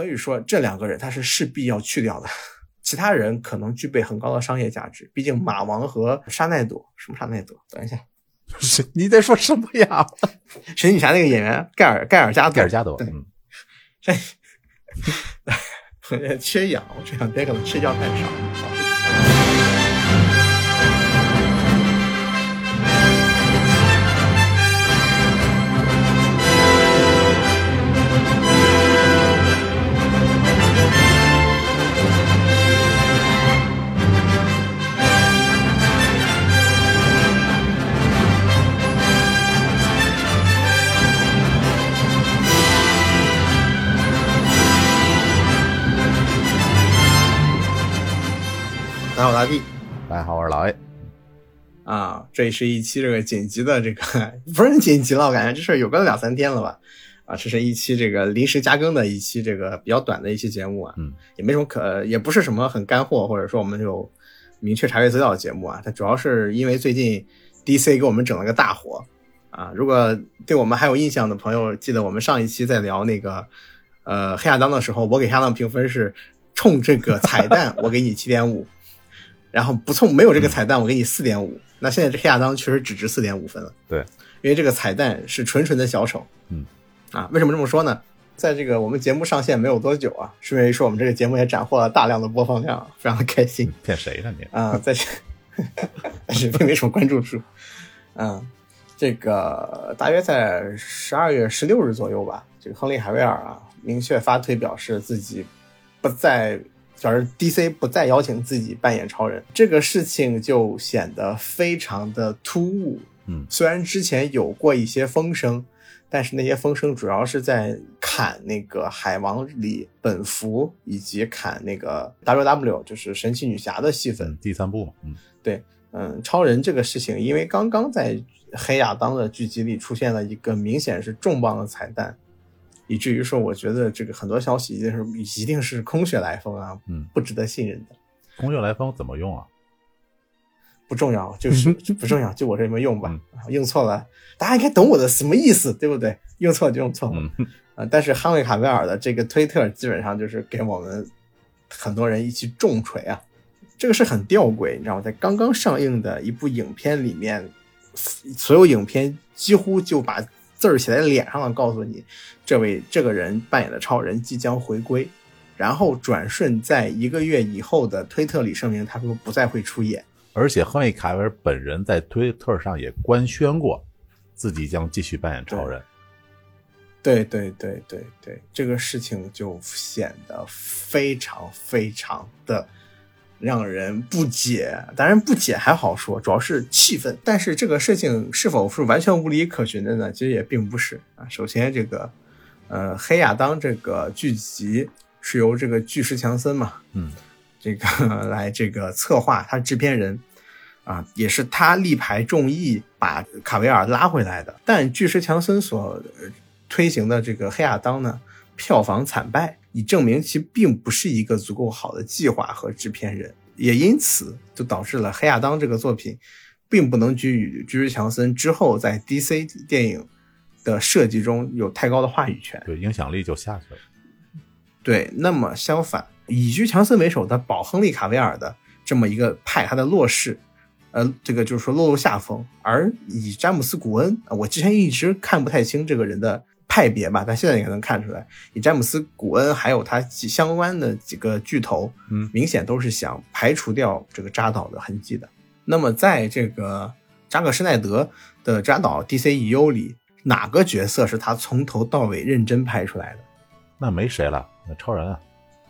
所以说这两个人他是势必要去掉的。其他人可能具备很高的商业价值，毕竟马王和沙奈朵，什么沙奈朵？等一下，是你在说什么呀？神女侠那个演员盖尔盖尔加盖尔加朵，对，嗯，这缺氧，我这两天可能睡觉太少。大家好，大地大家好，我是老 A。啊，这是一期这个紧急的这个 不是紧急了，我感觉这事儿有个两三天了吧。啊，这是一期这个临时加更的一期这个比较短的一期节目啊，嗯，也没什么可，也不是什么很干货，或者说我们有明确查阅资料的节目啊。它主要是因为最近 DC 给我们整了个大火啊。如果对我们还有印象的朋友，记得我们上一期在聊那个呃黑亚当的时候，我给黑亚当评分是冲这个彩蛋，我给你七点五。然后不送没有这个彩蛋，我给你四点五。那现在这黑亚当确实只值四点五分了。对，因为这个彩蛋是纯纯的小丑。嗯，啊，为什么这么说呢？在这个我们节目上线没有多久啊，顺便一说，我们这个节目也斩获了大量的播放量，非常的开心。骗谁呢你？啊，在这，但是并没什么关注数。嗯，这个大约在十二月十六日左右吧，这个亨利·海维尔啊，明确发推表示自己不再。就是 DC 不再邀请自己扮演超人，这个事情就显得非常的突兀。嗯，虽然之前有过一些风声，但是那些风声主要是在砍那个海王里本福，以及砍那个 WW，就是神奇女侠的戏份。第三部，嗯，对，嗯，超人这个事情，因为刚刚在黑亚当的剧集里出现了一个明显是重磅的彩蛋。以至于说，我觉得这个很多消息一定是一定是空穴来风啊，嗯，不值得信任的。空穴来风怎么用啊？不重要，就是 不重要，就我这么用吧。用错了，大家应该懂我的什么意思，对不对？用错就用错了 啊。但是哈维卡维尔的这个推特基本上就是给我们很多人一起重锤啊。这个是很吊诡，你知道吗？在刚刚上映的一部影片里面，所有影片几乎就把。字儿写在脸上了，告诉你，这位这个人扮演的超人即将回归，然后转瞬在一个月以后的推特里声明，他说不再会出演。而且亨利·卡维尔本人在推特上也官宣过，自己将继续扮演超人。对对对对对，这个事情就显得非常非常的。让人不解，当然不解还好说，主要是气愤。但是这个事情是否是完全无理可循的呢？其实也并不是啊。首先，这个呃，黑亚当这个剧集是由这个巨石强森嘛，嗯，这个 来这个策划，他制片人啊，也是他力排众议把卡维尔拉回来的。但巨石强森所推行的这个黑亚当呢，票房惨败。以证明其并不是一个足够好的计划和制片人，也因此就导致了《黑亚当》这个作品，并不能给予居士强森之后在 DC 电影的设计中有太高的话语权，对影响力就下去了。对，那么相反，以居强森为首的保亨利卡维尔的这么一个派，他的落势，呃，这个就是说落入下风，而以詹姆斯古恩，我之前一直看不太清这个人的。派别吧，但现在应该能看出来，以詹姆斯·古恩还有他相关的几个巨头，嗯，明显都是想排除掉这个扎导的痕迹的。那么，在这个扎克施奈德的扎导 DCEU 里，哪个角色是他从头到尾认真拍出来的？那没谁了，那超人啊，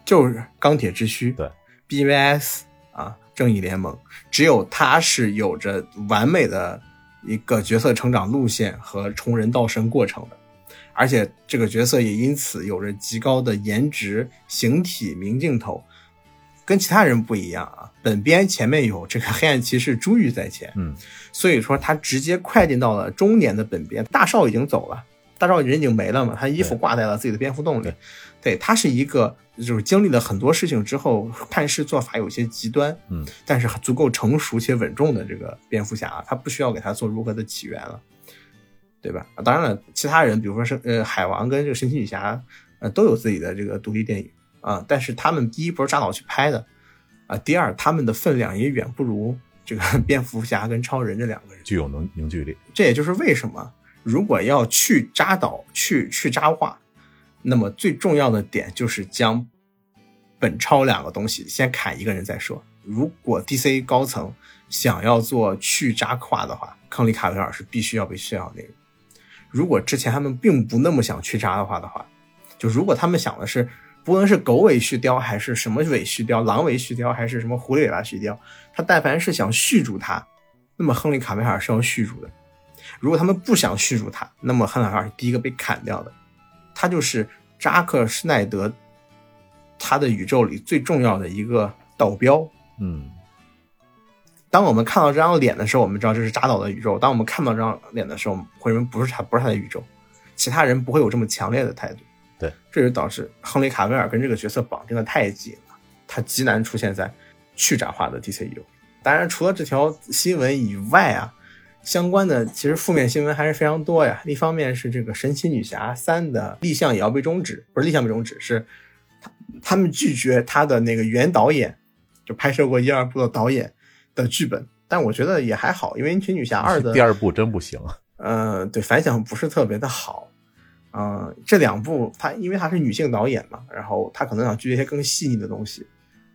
就是钢铁之躯，对，BVS 啊，正义联盟，只有他是有着完美的一个角色成长路线和从人到神过程的。而且这个角色也因此有着极高的颜值、形体、明镜头，跟其他人不一样啊。本编前面有这个黑暗骑士朱玉在前，嗯，所以说他直接快进到了中年的本编。大少已经走了，大少人已经没了嘛，他衣服挂在了自己的蝙蝠洞里。对他是一个就是经历了很多事情之后，看事做法有些极端，嗯，但是足够成熟且稳重的这个蝙蝠侠，他不需要给他做如何的起源了。对吧？当然了，其他人，比如说是呃海王跟这个神奇女侠，呃，都有自己的这个独立电影啊。但是他们第一不是扎导去拍的啊，第二他们的分量也远不如这个 蝙蝠侠跟超人这两个人具有能凝聚力。这也就是为什么如果要去扎导去去扎化，那么最重要的点就是将本超两个东西先砍一个人再说。如果 DC 高层想要做去扎化的话，康利卡维尔是必须要被去掉那个。如果之前他们并不那么想去扎的话的话，就如果他们想的是，不论是狗尾续貂还是什么尾续貂，狼尾续貂还是什么狐狸尾巴续貂，他但凡是想续住他，那么亨利卡梅尔是要续住的。如果他们不想续住他，那么亨利卡维尔是第一个被砍掉的。他就是扎克施奈德他的宇宙里最重要的一个导标。嗯。当我们看到这张脸的时候，我们知道这是扎导的宇宙；当我们看到这张脸的时候，会认为不是他，不是他的宇宙。其他人不会有这么强烈的态度。对，这就导致亨利卡维尔跟这个角色绑定的太紧了，他极难出现在去展化的 DCU。当然，除了这条新闻以外啊，相关的其实负面新闻还是非常多呀。一方面是这个神奇女侠三的立项也要被终止，不是立项被终止，是他他们拒绝他的那个原导演，就拍摄过一二部的导演。的剧本，但我觉得也还好，因为《群女侠二》的第二部真不行。呃，对，反响不是特别的好。嗯，这两部她因为她是女性导演嘛，然后她可能想剧一些更细腻的东西。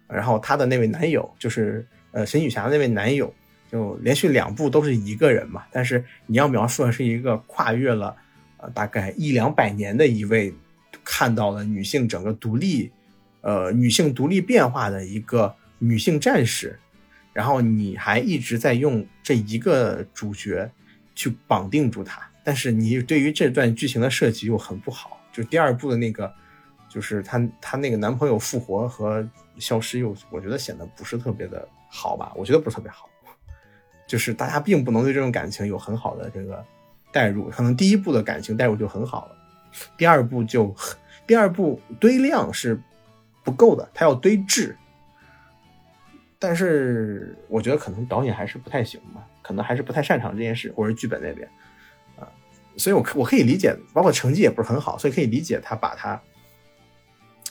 然后她的那位男友就是呃神女侠的那位男友，就连续两部都是一个人嘛。但是你要描述的是一个跨越了呃大概一两百年的一位看到了女性整个独立，呃女性独立变化的一个女性战士。然后你还一直在用这一个主角去绑定住他，但是你对于这段剧情的设计又很不好。就第二部的那个，就是她她那个男朋友复活和消失，又我觉得显得不是特别的好吧？我觉得不是特别好，就是大家并不能对这种感情有很好的这个代入。可能第一部的感情代入就很好了，第二部就第二部堆量是不够的，他要堆质。但是我觉得可能导演还是不太行吧，可能还是不太擅长这件事，或者剧本那边，啊，所以我可我可以理解，包括成绩也不是很好，所以可以理解他把他《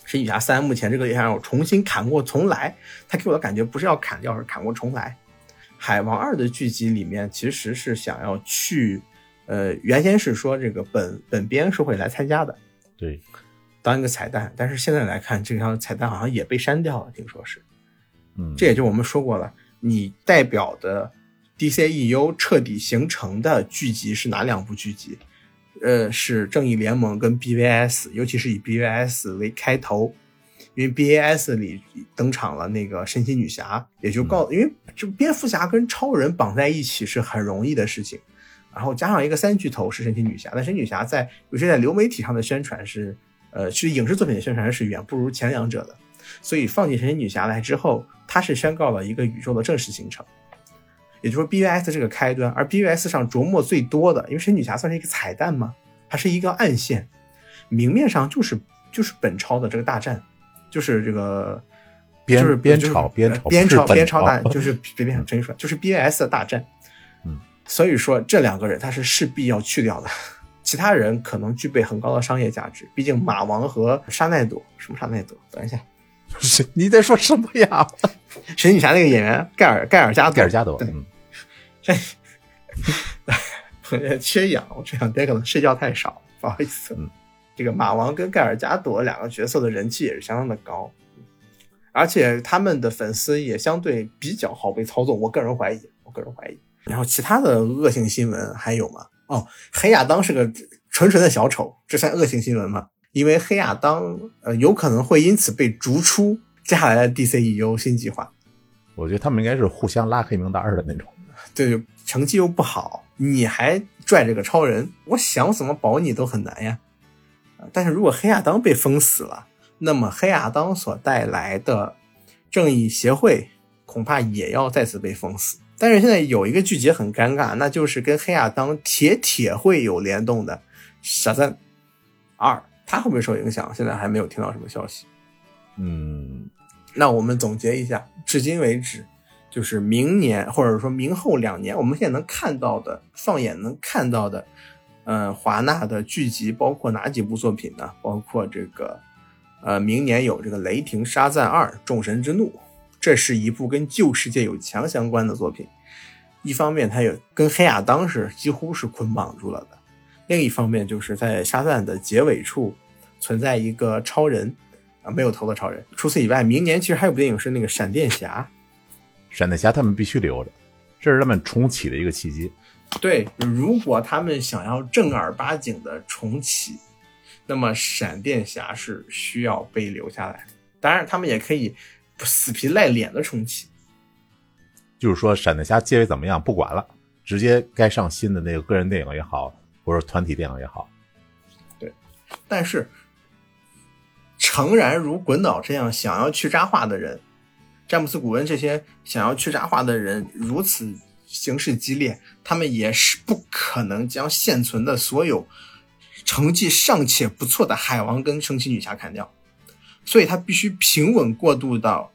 神女侠三》目前这个想要重新砍过重来，他给我的感觉不是要砍掉，是砍过重来。海王二的剧集里面其实是想要去，呃，原先是说这个本本编是会来参加的，对，当一个彩蛋，但是现在来看，这条彩蛋好像也被删掉了，听说是。嗯，这也就我们说过了，你代表的 DCEU 彻底形成的剧集是哪两部剧集？呃，是正义联盟跟 BVS，尤其是以 BVS 为开头，因为 BVS 里登场了那个神奇女侠，也就告，因为就蝙蝠侠跟超人绑在一起是很容易的事情，然后加上一个三巨头是神奇女侠，但神奇女侠在尤其在流媒体上的宣传是，呃，其实影视作品的宣传是远不如前两者的。所以放进神奇女侠来之后，它是宣告了一个宇宙的正式形成，也就是说 BVS 这个开端。而 BVS 上琢磨最多的，因为神奇女侠算是一个彩蛋嘛，它是一个暗线，明面上就是就是本超的这个大战，就是这个就是边朝边朝边朝边朝大，就是 别别陈一说，就是 BVS 的大战。嗯，所以说这两个人他是势必要去掉的，其他人可能具备很高的商业价值，毕竟马王和沙奈朵什么沙奈朵，等一下。你在说什么呀？神女侠那个演员盖尔盖尔加盖尔加朵，嗯，这 缺氧，我这两天可能睡觉太少，不好意思。嗯，这个马王跟盖尔加朵两个角色的人气也是相当的高，而且他们的粉丝也相对比较好被操纵，我个人怀疑，我个人怀疑。然后其他的恶性新闻还有吗？哦，黑亚当是个纯纯的小丑，这算恶性新闻吗？因为黑亚当，呃，有可能会因此被逐出接下来的 DCEU 新计划。我觉得他们应该是互相拉黑名单的那种。对，成绩又不好，你还拽着个超人，我想怎么保你都很难呀。但是如果黑亚当被封死了，那么黑亚当所带来的正义协会恐怕也要再次被封死。但是现在有一个剧集很尴尬，那就是跟黑亚当铁铁会有联动的《傻赞二》。他会不会受影响？现在还没有听到什么消息。嗯，那我们总结一下，至今为止，就是明年或者说明后两年，我们现在能看到的、放眼能看到的嗯，华纳的剧集包括哪几部作品呢？包括这个，呃，明年有这个《雷霆沙赞二：众神之怒》，这是一部跟旧世界有强相关的作品。一方面，它有跟黑亚当是几乎是捆绑住了的；另一方面，就是在沙赞的结尾处存在一个超人啊，没有头的超人。除此以外，明年其实还有部电影是那个闪电侠。闪电侠他们必须留着，这是他们重启的一个契机。对，如果他们想要正儿八经的重启，那么闪电侠是需要被留下来。当然，他们也可以死皮赖脸的重启。就是说，闪电侠结尾怎么样不管了，直接该上新的那个个人电影也好，或者团体电影也好。对，但是诚然，如滚导这样想要去渣化的人。詹姆斯·古恩这些想要去渣化的人如此形势激烈，他们也是不可能将现存的所有成绩尚且不错的海王跟圣奇女侠砍掉，所以他必须平稳过渡到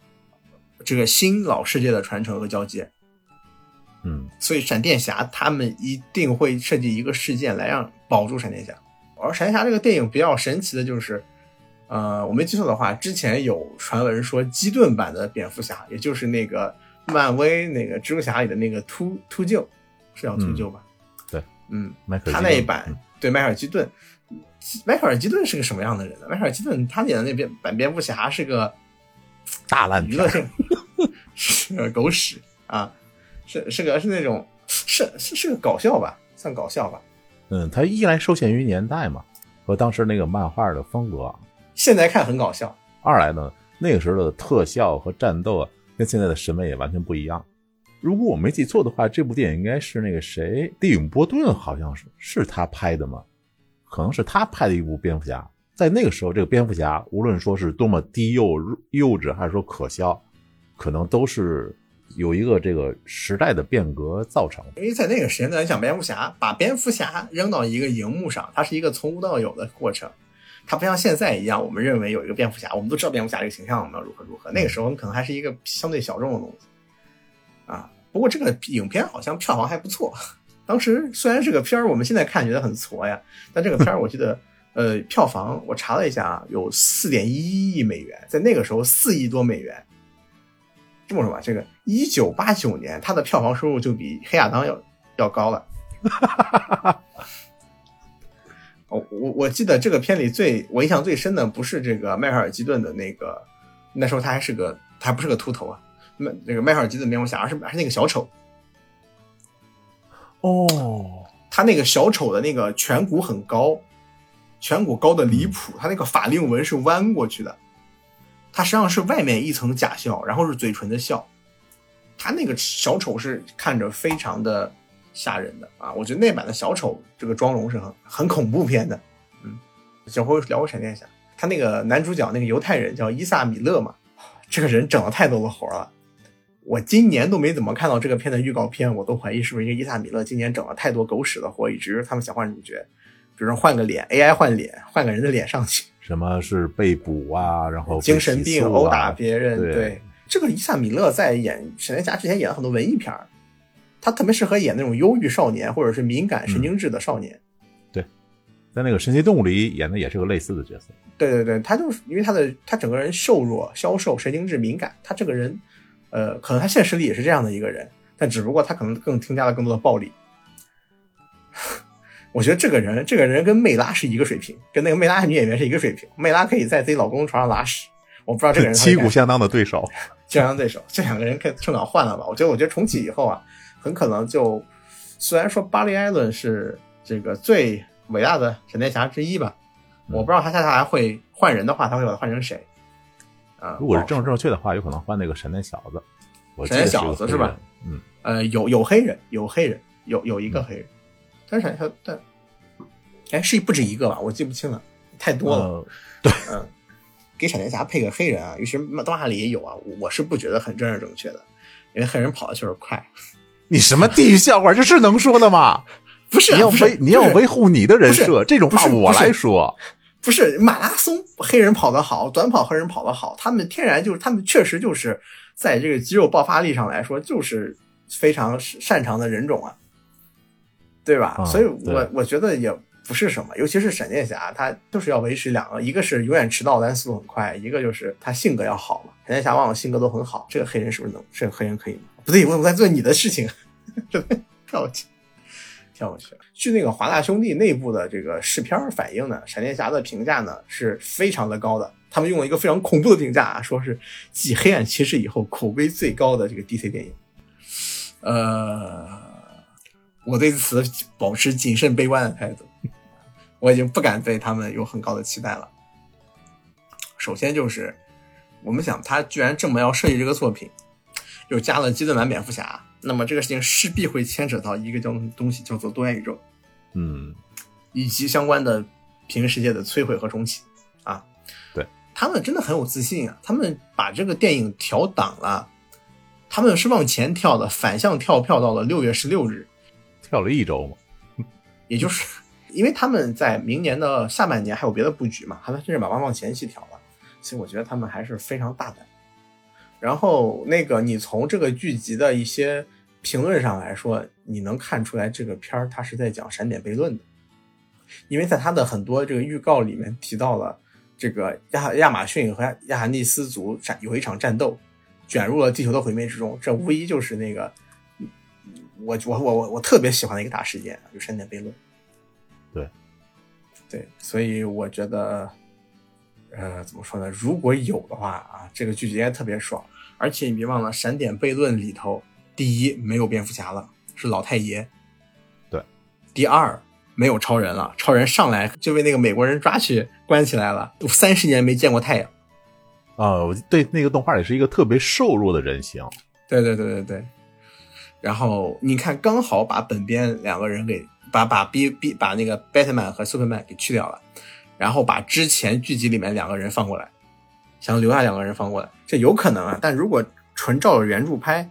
这个新老世界的传承和交接。嗯，所以闪电侠他们一定会设计一个事件来让保住闪电侠。而闪电侠这个电影比较神奇的就是。呃，我没记错的话，之前有传闻说基顿版的蝙蝠侠，也就是那个漫威那个蜘蛛侠里的那个秃秃鹫，是叫秃鹫吧？对，嗯，他那一版对迈克尔基顿，迈克尔基顿是个什么样的人呢？迈克尔基顿他演的那边版蝙蝠侠是个大烂娱乐性，是个狗屎啊，是是个是那种是是是个搞笑吧，算搞笑吧。嗯，它一来受限于年代嘛，和当时那个漫画的风格。现在看很搞笑。二来呢，那个时候的特效和战斗啊，跟现在的审美也完全不一样。如果我没记错的话，这部电影应该是那个谁，蒂姆·波顿好像是是他拍的吗？可能是他拍的一部蝙蝠侠。在那个时候，这个蝙蝠侠无论说是多么低幼幼稚，还是说可笑，可能都是有一个这个时代的变革造成。因为在那个时间段讲蝙蝠侠，把蝙蝠侠扔到一个荧幕上，它是一个从无到有的过程。它不像现在一样，我们认为有一个蝙蝠侠，我们都知道蝙蝠侠这个形象我们要如何如何。那个时候可能还是一个相对小众的东西啊。不过这个影片好像票房还不错。当时虽然这个片儿我们现在看觉得很挫呀，但这个片儿我记得，呃，票房我查了一下啊，有四点一亿美元，在那个时候四亿多美元。这么说吧，这个一九八九年它的票房收入就比黑亚当要要高了。我我我记得这个片里最我印象最深的不是这个迈克尔基顿的那个，那时候他还是个他还不是个秃头啊，迈那个迈克尔基顿蝙蝠侠，而是还是那个小丑。哦，他那个小丑的那个颧骨很高，颧骨高的离谱，他那个法令纹是弯过去的，他实际上是外面一层假笑，然后是嘴唇的笑，他那个小丑是看着非常的。吓人的啊！我觉得那版的小丑这个妆容是很很恐怖片的。嗯，小辉聊过闪电侠，他那个男主角那个犹太人叫伊萨米勒嘛，这个人整了太多的活了。我今年都没怎么看到这个片的预告片，我都怀疑是不是因为伊萨米勒今年整了太多狗屎的活，以至于他们想换主角，比如说换个脸，AI 换脸，换个人的脸上去。什么是被捕啊？然后精神病殴打别人。对，这个伊萨米勒在演闪电侠之前演了很多文艺片儿。他特别适合演那种忧郁少年，或者是敏感神经质的少年。对，在那个神奇动物里演的也是个类似的角色。对对对，他就是因为他的他整个人瘦弱、消瘦、神经质、敏感。他这个人，呃，可能他现实里也是这样的一个人，但只不过他可能更添加了更多的暴力。我觉得这个人，这个人跟魅拉是一个水平，跟那个魅拉女演员是一个水平。魅拉可以在自己老公床上拉屎，我不知道这个人旗鼓相当的对手，相当对手，这两个人可以趁早换了吧？我觉得，我觉得重启以后啊。很可能就，虽然说巴黎·艾伦是这个最伟大的闪电侠之一吧，我不知道他接下来会换人的话，他会把他换成谁？啊，如果是正正确的话，有可能换那个闪电小子。闪电小子是吧？嗯，呃，有有黑人，有黑人，有有一个黑人，但是闪电但，哎，是不止一个吧？我记不清了，太多了。对，嗯，给闪电侠配个黑人啊，于是动画里也有啊，我是不觉得很正正正确的，因为黑人跑的确实快。你什么地狱笑话？这是能说的吗？不是，你要维你要维护你的人设，这种话我来说。不是马拉松黑人跑得好，短跑黑人跑得好，他们天然就是他们确实就是在这个肌肉爆发力上来说，就是非常擅长的人种啊。对吧？所以我我觉得也不是什么，尤其是闪电侠，他就是要维持两个，一个是永远迟到但是速度很快，一个就是他性格要好嘛。闪电侠往往性格都很好，这个黑人是不是能？这个黑人可以吗？不对，我我在做你的事情，跳过去，跳过去。据那个华纳兄弟内部的这个试片反映呢，闪电侠的评价呢是非常的高的。他们用了一个非常恐怖的评价啊，说是继黑暗骑士以后口碑最高的这个 DC 电影。呃，我对此保持谨慎悲观的态度，我已经不敢对他们有很高的期待了。首先就是我们想，他居然这么要设计这个作品，又加了基顿版蝙蝠侠，那么这个事情势必会牵扯到一个叫东西叫做多元宇宙。嗯，以及相关的平行世界的摧毁和重启啊，对他们真的很有自信啊，他们把这个电影调档了，他们是往前跳的，反向跳票到了六月十六日，跳了一周嘛，也就是因为他们在明年的下半年还有别的布局嘛，他们甚至把它往前期调了，所以我觉得他们还是非常大胆。然后那个你从这个剧集的一些。评论上来说，你能看出来这个片儿它是在讲闪点悖论的，因为在它的很多这个预告里面提到了这个亚亚马逊和亚罕尼斯族战有一场战斗，卷入了地球的毁灭之中，这无疑就是那个我我我我我特别喜欢的一个大事件，就闪点悖论。对，所以我觉得，呃，怎么说呢？如果有的话啊，这个剧集也特别爽，而且你别忘了闪点悖论里头。第一，没有蝙蝠侠了，是老太爷。对。第二，没有超人了，超人上来就被那个美国人抓去关起来了，三十年没见过太阳。啊，对，那个动画里是一个特别瘦弱的人形。对对对对对。然后你看，刚好把本边两个人给把把 B B 把那个 Batman 和 Superman 给去掉了，然后把之前剧集里面两个人放过来，想留下两个人放过来，这有可能啊。但如果纯照着原著拍。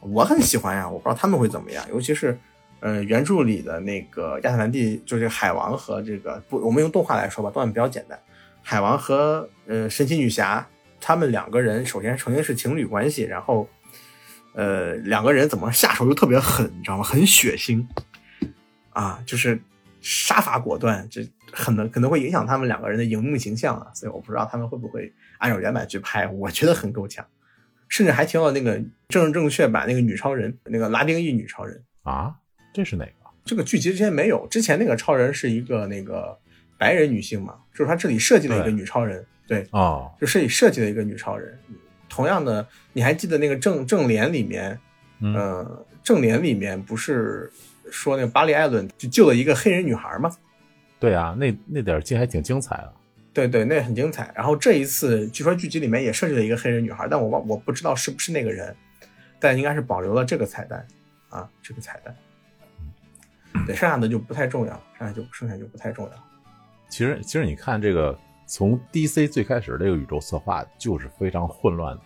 我很喜欢呀，我不知道他们会怎么样，尤其是，呃，原著里的那个亚特兰蒂，就是海王和这个不，我们用动画来说吧，动画比较简单，海王和呃神奇女侠，他们两个人首先曾经是情侣关系，然后，呃，两个人怎么下手又特别狠，你知道吗？很血腥，啊，就是杀伐果断，这很能可能会影响他们两个人的荧幕形象啊，所以我不知道他们会不会按照原版去拍，我觉得很够呛。甚至还提到那个正正确版那个女超人，那个拉丁裔女超人啊，这是哪个？这个剧集之前没有，之前那个超人是一个那个白人女性嘛，就是他这里设计了一个女超人，对，哦，就设计设计了一个女超人。同样的，你还记得那个正正联里面，嗯，正联里面不是说那个巴里艾伦就救了一个黑人女孩吗？对啊，那那点戏还挺精彩的。对对，那很精彩。然后这一次，据说剧集里面也设计了一个黑人女孩，但我忘我不知道是不是那个人，但应该是保留了这个彩蛋啊，这个彩蛋。对，剩下的就不太重要，剩下就剩下就不太重要。其实其实你看这个，从 DC 最开始这个宇宙策划就是非常混乱的，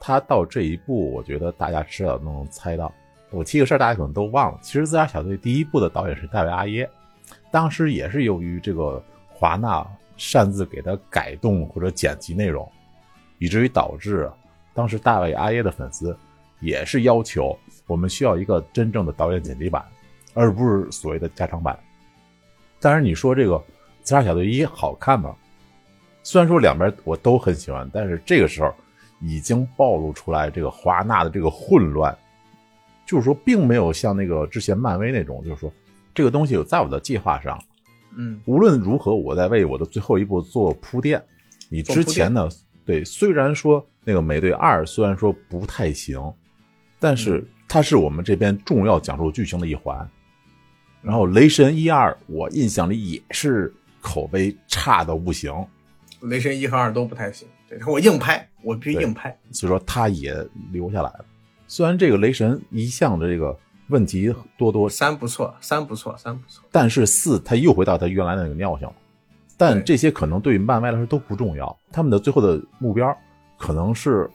他到这一步，我觉得大家迟早都能猜到。我提个事儿，大家可能都忘了，其实《自杀小队》第一部的导演是大卫·阿耶，当时也是由于这个华纳。擅自给他改动或者剪辑内容，以至于导致当时大卫阿耶的粉丝也是要求我们需要一个真正的导演剪辑版，而不是所谓的加长版。当然，你说这个《自杀小队一》好看吗？虽然说两边我都很喜欢，但是这个时候已经暴露出来这个华纳的这个混乱，就是说并没有像那个之前漫威那种，就是说这个东西有在我的计划上。嗯，无论如何，我在为我的最后一步做铺垫。你之前呢？对，虽然说那个美队二虽然说不太行，但是它是我们这边重要讲述剧情的一环。然后雷神一二，我印象里也是口碑差的不行。雷神一和二都不太行，对我硬拍，我必须硬拍。所以说他也留下来了。虽然这个雷神一向的这个。问题多多，三不错，三不错，三不错。但是四，他又回到他原来的那个尿性了。但这些可能对于漫威来说都不重要，他们的最后的目标可能是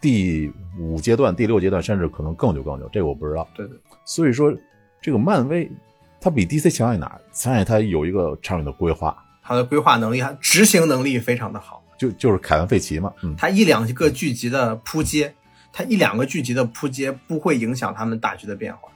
第五阶段、第六阶段，甚至可能更久更久。这个我不知道。对对。所以说，这个漫威它比 DC 强在哪儿？强在它有一个长远的规划，它的规划能力、它执行能力非常的好。就就是凯文·费奇嘛，嗯，他一两个剧集的扑街，他一两个剧集的扑街不会影响他们大局的变化。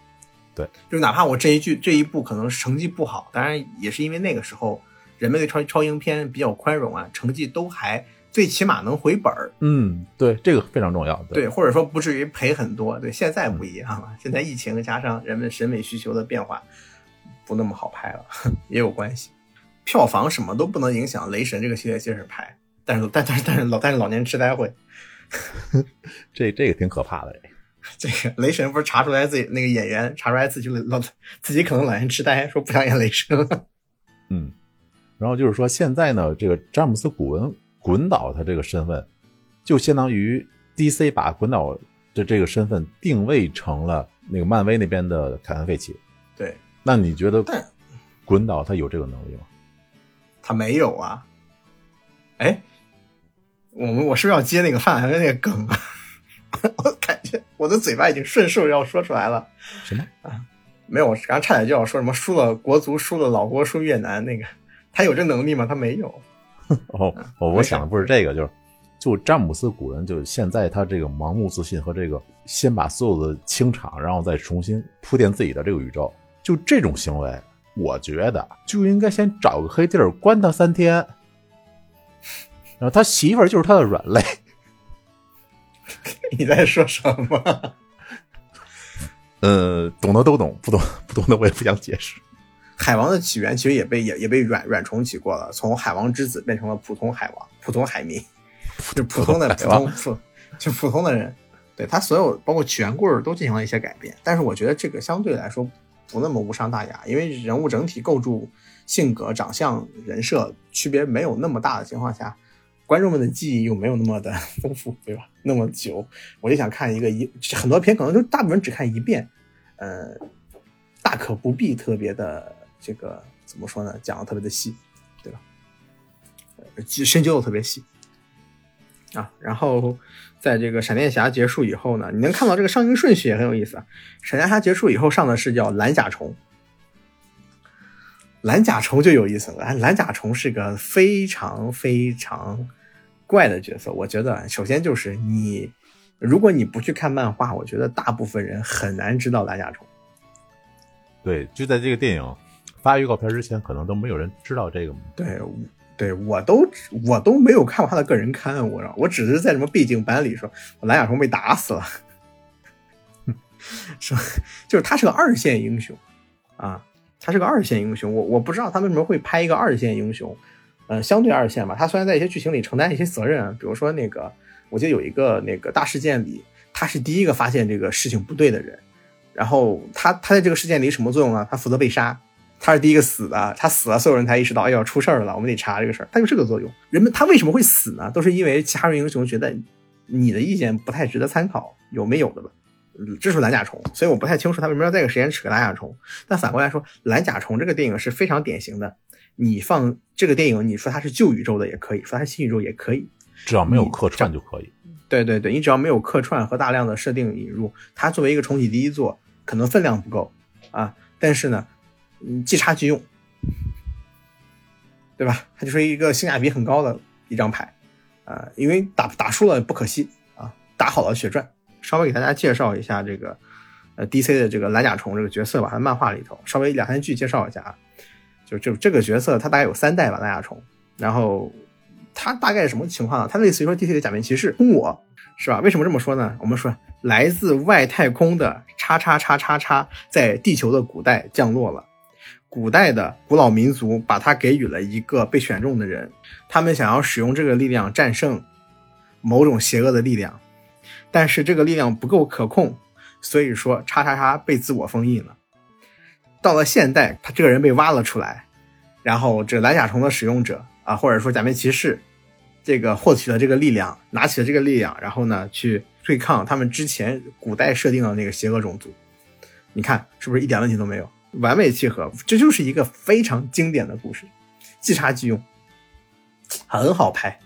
对，就哪怕我这一剧这一部可能成绩不好，当然也是因为那个时候人们对超超英片比较宽容啊，成绩都还最起码能回本儿。嗯，对，这个非常重要。对，或者说不至于赔很多。对，现在不一样了，现在疫情加上人们审美需求的变化，不那么好拍了，也有关系。票房什么都不能影响《雷神》这个系列接着拍，但是但但是但是老但是老年痴呆会，这这个挺可怕的。这个雷神不是查出来自己那个演员查出来自己老自己可能老年痴呆，说不想演雷神了。嗯，然后就是说现在呢，这个詹姆斯·古文滚导他这个身份，就相当于 DC 把滚导的这个身份定位成了那个漫威那边的凯文·费奇。对，那你觉得滚导他有这个能力吗？他没有啊。哎，我们我是不是要接那个范海的那个梗啊？我感觉我的嘴巴已经顺受要说出来了。什么啊？没有，我刚差点就要说什么输了国足，输了老国，输越南那个，他有这能力吗？他没有。哦，我我想的不是这个，就是就詹姆斯古人，就现在他这个盲目自信和这个先把所有的清场，然后再重新铺垫自己的这个宇宙，就这种行为，我觉得就应该先找个黑地儿关他三天，然后他媳妇儿就是他的软肋。你在说什么？呃，懂的都懂，不懂不懂的我也不想解释。海王的起源其实也被也也被软软重启过了，从海王之子变成了普通海王，普通海民，就普通的普通普就普通的人。对他所有包括起源故事都进行了一些改变，但是我觉得这个相对来说不那么无伤大雅，因为人物整体构筑、性格、长相、人设区别没有那么大的情况下。观众们的记忆又没有那么的丰富，对吧？那么久，我就想看一个一很多片可能就大部分只看一遍，呃，大可不必特别的这个怎么说呢？讲的特别的细，对吧？深究的特别细啊。然后在这个闪电侠结束以后呢，你能看到这个上映顺序也很有意思啊。闪电侠结束以后上的是叫蓝甲虫。蓝甲虫就有意思了，蓝甲虫是个非常非常怪的角色。我觉得，首先就是你，如果你不去看漫画，我觉得大部分人很难知道蓝甲虫。对，就在这个电影发预告片之前，可能都没有人知道这个。对，对我都我都没有看过他的个人刊，我我只是在什么背景板里说蓝甲虫被打死了，说就是他是个二线英雄啊。他是个二线英雄，我我不知道他为什么会拍一个二线英雄，呃，相对二线吧。他虽然在一些剧情里承担一些责任，比如说那个，我记得有一个那个大事件里，他是第一个发现这个事情不对的人。然后他他在这个事件里什么作用呢？他负责被杀，他是第一个死的，他死了，所有人才意识到，哎要出事儿了，我们得查这个事儿。他就这个作用。人们他为什么会死呢？都是因为其他人英雄觉得你的意见不太值得参考，有没有的吧？这是蓝甲虫，所以我不太清楚他为什么要在这个时间扯蓝甲虫。但反过来说，蓝甲虫这个电影是非常典型的。你放这个电影，你说它是旧宇宙的也可以，说它是新宇宙也可以，只要没有客串就可以。对对对，你只要没有客串和大量的设定引入，它作为一个重启第一作，可能分量不够啊。但是呢，嗯，即插即用，对吧？它就是一个性价比很高的一张牌啊，因为打打输了不可惜啊，打好了血赚。稍微给大家介绍一下这个，呃，DC 的这个蓝甲虫这个角色吧。它漫画里头稍微两三句介绍一下啊，就就这个角色，它大概有三代吧，蓝甲虫。然后它大概什么情况呢？它类似于说 DC 的假面骑士，我，是吧？为什么这么说呢？我们说来自外太空的叉叉叉叉叉，在地球的古代降落了。古代的古老民族把它给予了一个被选中的人，他们想要使用这个力量战胜某种邪恶的力量。但是这个力量不够可控，所以说叉叉叉被自我封印了。到了现代，他这个人被挖了出来，然后这蓝甲虫的使用者啊，或者说假面骑士，这个获取了这个力量，拿起了这个力量，然后呢去对抗他们之前古代设定的那个邪恶种族。你看是不是一点问题都没有，完美契合？这就是一个非常经典的故事，即插即用，很好拍，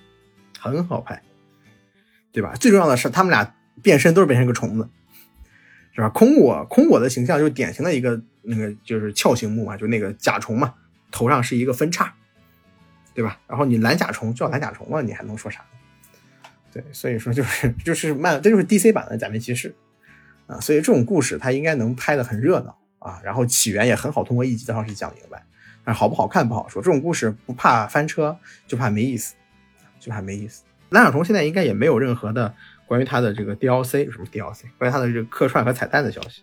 很好拍。对吧？最重要的是，他们俩变身都是变成一个虫子，是吧？空我空我的形象就是典型的一个那个就是鞘形目嘛，就那个甲虫嘛，头上是一个分叉，对吧？然后你蓝甲虫叫蓝甲虫了，你还能说啥？对，所以说就是 就是漫，这就是 DC 版的假面骑士啊。所以这种故事它应该能拍的很热闹啊，然后起源也很好通过一集的方式讲明白，但是好不好看不好说。这种故事不怕翻车，就怕没意思，就怕没意思。蓝甲虫现在应该也没有任何的关于它的这个 DLC 什么 DLC，关于它的这个客串和彩蛋的消息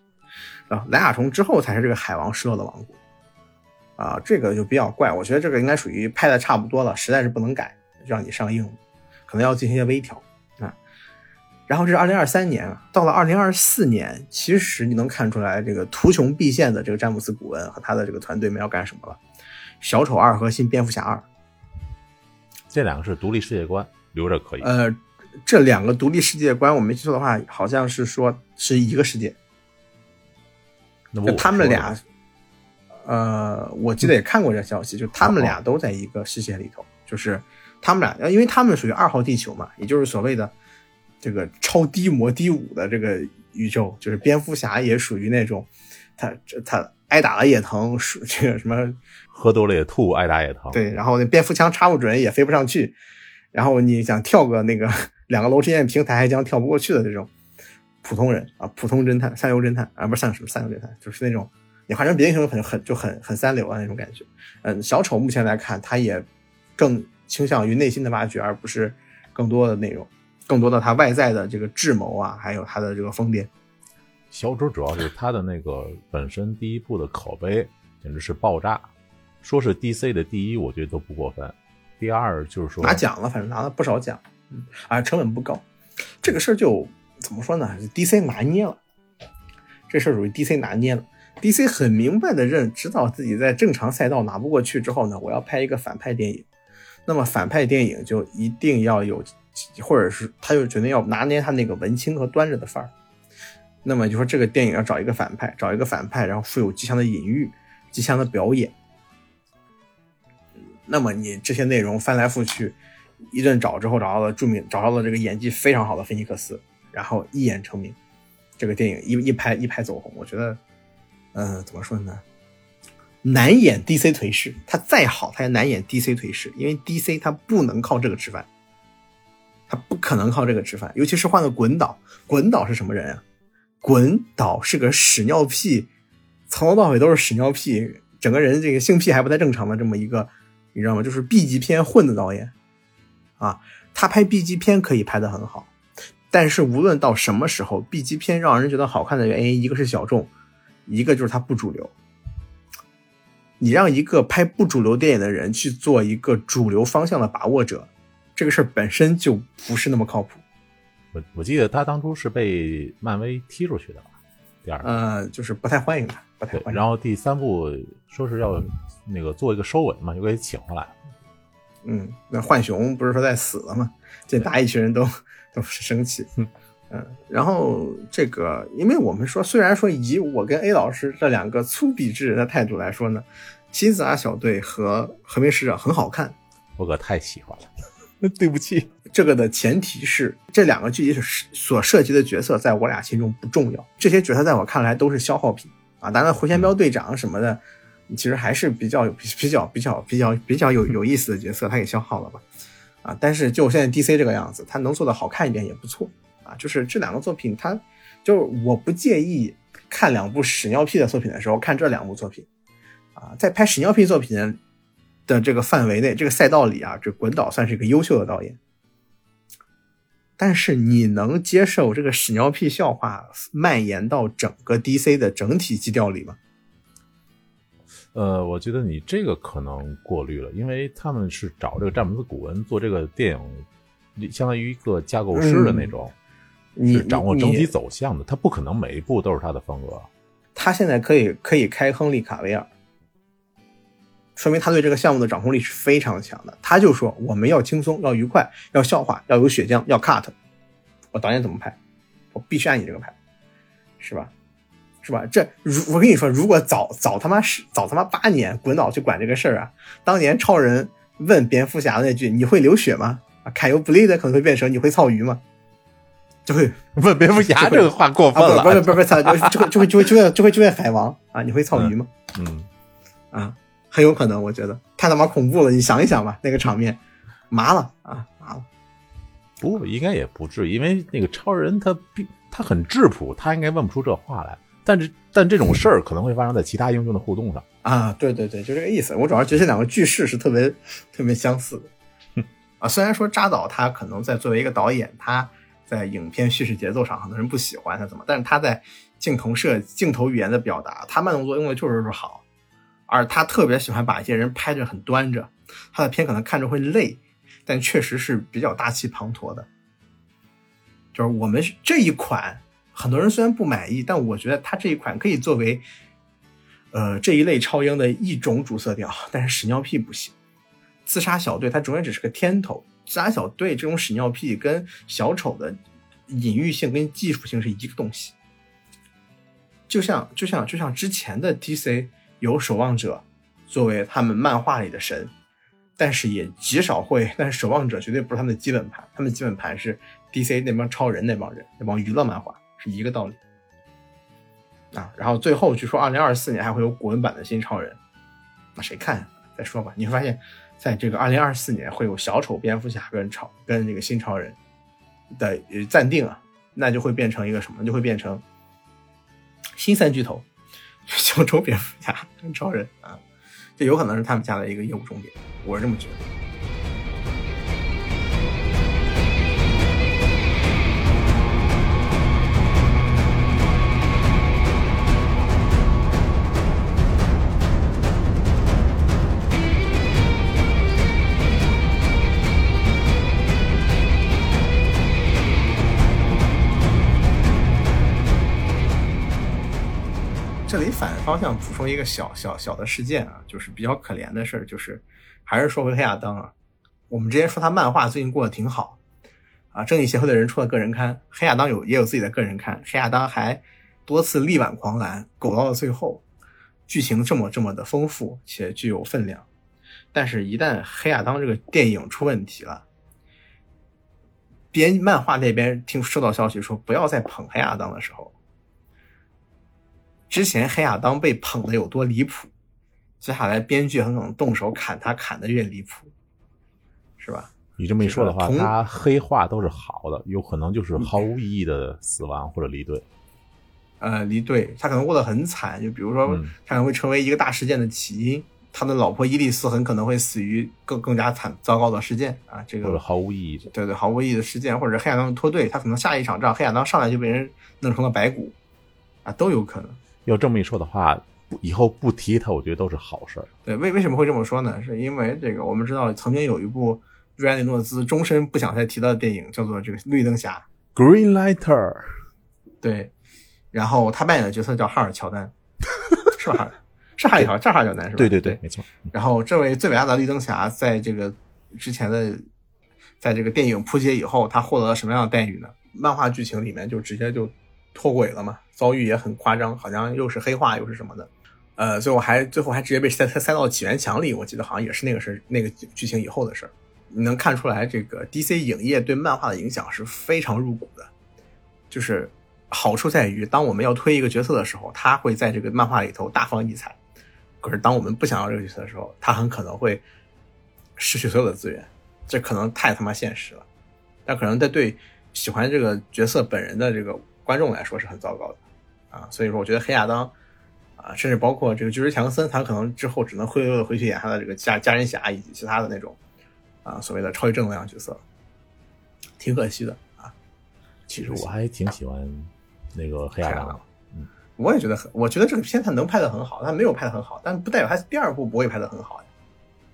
啊。蓝甲虫之后才是这个海王失落的王国啊，这个就比较怪。我觉得这个应该属于拍的差不多了，实在是不能改，让你上映，可能要进行一些微调啊。然后这是二零二三年，到了二零二四年，其实你能看出来这个图穷匕现的这个詹姆斯·古恩和他的这个团队们要干什么了。小丑二和新蝙蝠侠二，这两个是独立世界观。留着可以。呃，这两个独立世界观，我没记错的话，好像是说是一个世界。那他们俩，呃，我记得也看过这消息，就他们俩都在一个世界里头，就是他们俩，因为他们属于二号地球嘛，也就是所谓的这个超低魔低五的这个宇宙，就是蝙蝠侠也属于那种，他他挨打了也疼，这个什么喝多了也吐，挨打也疼。对，然后那蝙蝠枪插不准，也飞不上去。然后你想跳个那个两个楼之间平台还将跳不过去的这种普通人啊，普通侦探、三流侦探啊，不是三什么三流侦探，就是那种你换成别的英雄很很就很很三流啊那种感觉。嗯，小丑目前来看，他也更倾向于内心的挖掘，而不是更多的内容，更多的他外在的这个智谋啊，还有他的这个疯癫。小丑主要是他的那个本身第一部的口碑简直是爆炸，说是 DC 的第一，我觉得都不过分。第二就是说拿奖了，反正拿了不少奖，嗯，啊，成本不高，这个事儿就怎么说呢？DC 拿捏了，这事儿属于 DC 拿捏了。DC 很明白的认知道自己在正常赛道拿不过去之后呢，我要拍一个反派电影，那么反派电影就一定要有，或者是他就决定要拿捏他那个文青和端着的范儿。那么就说这个电影要找一个反派，找一个反派，然后富有极强的隐喻，极强的表演。那么你这些内容翻来覆去，一顿找之后找到了著名，找到了这个演技非常好的菲尼克斯，然后一演成名，这个电影一一拍一拍走红。我觉得，嗯，怎么说呢？难演 DC 颓势，他再好他也难演 DC 颓势，因为 DC 他不能靠这个吃饭，他不可能靠这个吃饭。尤其是换个滚导，滚导是什么人啊？滚导是个屎尿屁，从头到尾都是屎尿屁，整个人这个性癖还不太正常的这么一个。你知道吗？就是 B 级片混的导演，啊，他拍 B 级片可以拍得很好，但是无论到什么时候，B 级片让人觉得好看的原因，一个是小众，一个就是它不主流。你让一个拍不主流电影的人去做一个主流方向的把握者，这个事儿本身就不是那么靠谱。我我记得他当初是被漫威踢出去的吧？第二，呃，就是不太欢迎他，不太欢迎。然后第三部说是要。那个做一个收尾嘛，就给请回来。嗯，那浣熊不是说在死了吗？这大一群人都 都是生气。嗯，然后这个，因为我们说，虽然说以我跟 A 老师这两个粗鄙之人的态度来说呢，金子啊小队和和平使者很好看，我可太喜欢了。对不起，这个的前提是这两个剧集所涉及的角色在我俩心中不重要，这些角色在我看来都是消耗品啊。当然，回旋镖队长什么的。其实还是比较有比较比较比较比较有有意思的角色，他给消耗了吧？啊，但是就现在 DC 这个样子，他能做的好看一点也不错啊。就是这两个作品，他就是我不介意看两部屎尿屁的作品的时候看这两部作品啊，在拍屎尿屁作品的这个范围内，这个赛道里啊，这滚导算是一个优秀的导演。但是你能接受这个屎尿屁笑话蔓延到整个 DC 的整体基调里吗？呃，我觉得你这个可能过滤了，因为他们是找这个詹姆斯·古恩做这个电影，相当于一个架构师的那种，是掌握整体走向的，他不可能每一步都是他的风格。他现在可以可以开亨利·卡维尔，说明他对这个项目的掌控力是非常强的。他就说我们要轻松，要愉快，要笑话，要有血浆，要 cut。我导演怎么拍，我必须按你这个拍，是吧？是吧？这如我跟你说，如果早早他妈是早他妈八年，滚脑去管这个事儿啊！当年超人问蝙蝠侠那句“你会流血吗？”啊，凯尤布雷德可能会变成“你会操鱼吗？”就会 问蝙蝠侠这个话过分了，不是不是不是操，就会就会就会就会就会就会海王啊！你会操鱼吗？嗯啊，很有可能，我觉得太他妈恐怖了！你想一想吧，那个场面麻了啊麻了。不，应该也不至于，因为那个超人他他很质朴，他应该问不出这话来。但是但这种事儿可能会发生在其他英雄的互动上啊。对对对，就这个意思。我主要觉得这两个句式是特别特别相似的啊。虽然说扎导他可能在作为一个导演，他在影片叙事节奏上很多人不喜欢他怎么，但是他在镜头设镜头语言的表达，他慢动作用的就是是好，而他特别喜欢把一些人拍着很端着，他的片可能看着会累，但确实是比较大气磅礴的。就是我们这一款。很多人虽然不满意，但我觉得它这一款可以作为，呃，这一类超英的一种主色调。但是屎尿屁不行，自杀小队它永远只是个天头。自杀小队这种屎尿屁跟小丑的隐喻性跟技术性是一个东西。就像就像就像之前的 DC 有守望者作为他们漫画里的神，但是也极少会，但是守望者绝对不是他们的基本盘，他们基本盘是 DC 那帮超人那帮人那帮娱乐漫画。是一个道理啊，然后最后据说二零二四年还会有古文版的新超人，那谁看？再说吧。你会发现在这个二零二四年会有小丑、蝙蝠侠跟超跟这个新超人的暂定啊，那就会变成一个什么？就会变成新三巨头：小丑、蝙蝠侠跟超人啊，这有可能是他们家的一个业务重点，我是这么觉得。反方向补充一个小小小的事件啊，就是比较可怜的事儿，就是还是说回黑亚当啊。我们之前说他漫画最近过得挺好啊，正义协会的人出了个人刊，黑亚当有也有自己的个人刊，黑亚当还多次力挽狂澜，苟到了最后，剧情这么这么的丰富且具有分量。但是，一旦黑亚当这个电影出问题了，编漫画那边听收到消息说不要再捧黑亚当的时候。之前黑亚当被捧的有多离谱，接下来编剧很可能动手砍他，砍的越离谱，是吧？你这么一说的话，他黑化都是好的，有可能就是毫无意义的死亡或者离队。呃，离队，他可能过得很惨，就比如说，他可能会成为一个大事件的起因，他的老婆伊丽丝很可能会死于更更加惨糟糕的事件啊，这个毫无意义，对对，毫无意义的事件，或者黑亚当脱队，他可能下一场仗，黑亚当上来就被人弄成了白骨，啊，都有可能。要这么一说的话，以后不提他，我觉得都是好事儿。对，为为什么会这么说呢？是因为这个，我们知道曾经有一部瑞安·里诺兹终身不想再提到的电影，叫做《这个绿灯侠》（Green Lighter）。对，然后他扮演的角色叫哈尔·乔丹，是吧？是哈尔乔，是哈尔·乔丹是吧？对对对，没错。然后这位最伟大的绿灯侠，在这个之前的，在这个电影扑街以后，他获得了什么样的待遇呢？漫画剧情里面就直接就。脱轨了嘛？遭遇也很夸张，好像又是黑化又是什么的，呃，最后还最后还直接被塞塞塞到起源墙里。我记得好像也是那个事那个剧情以后的事。你能看出来，这个 DC 影业对漫画的影响是非常入骨的。就是好处在于，当我们要推一个角色的时候，他会在这个漫画里头大放异彩；可是当我们不想要这个角色的时候，他很可能会失去所有的资源。这可能太他妈现实了。但可能在对喜欢这个角色本人的这个。观众来说是很糟糕的，啊，所以说我觉得黑亚当，啊，甚至包括这个巨石强森，他可能之后只能灰溜溜的回去演他的这个家家人侠以及其他的那种，啊，所谓的超级正能量角色，挺可惜的啊。其实我还挺喜欢那个黑亚当的，嗯，我也觉得很，我觉得这个片他能拍的很好，他没有拍的很好，但不代表他第二部不会拍的很好呀，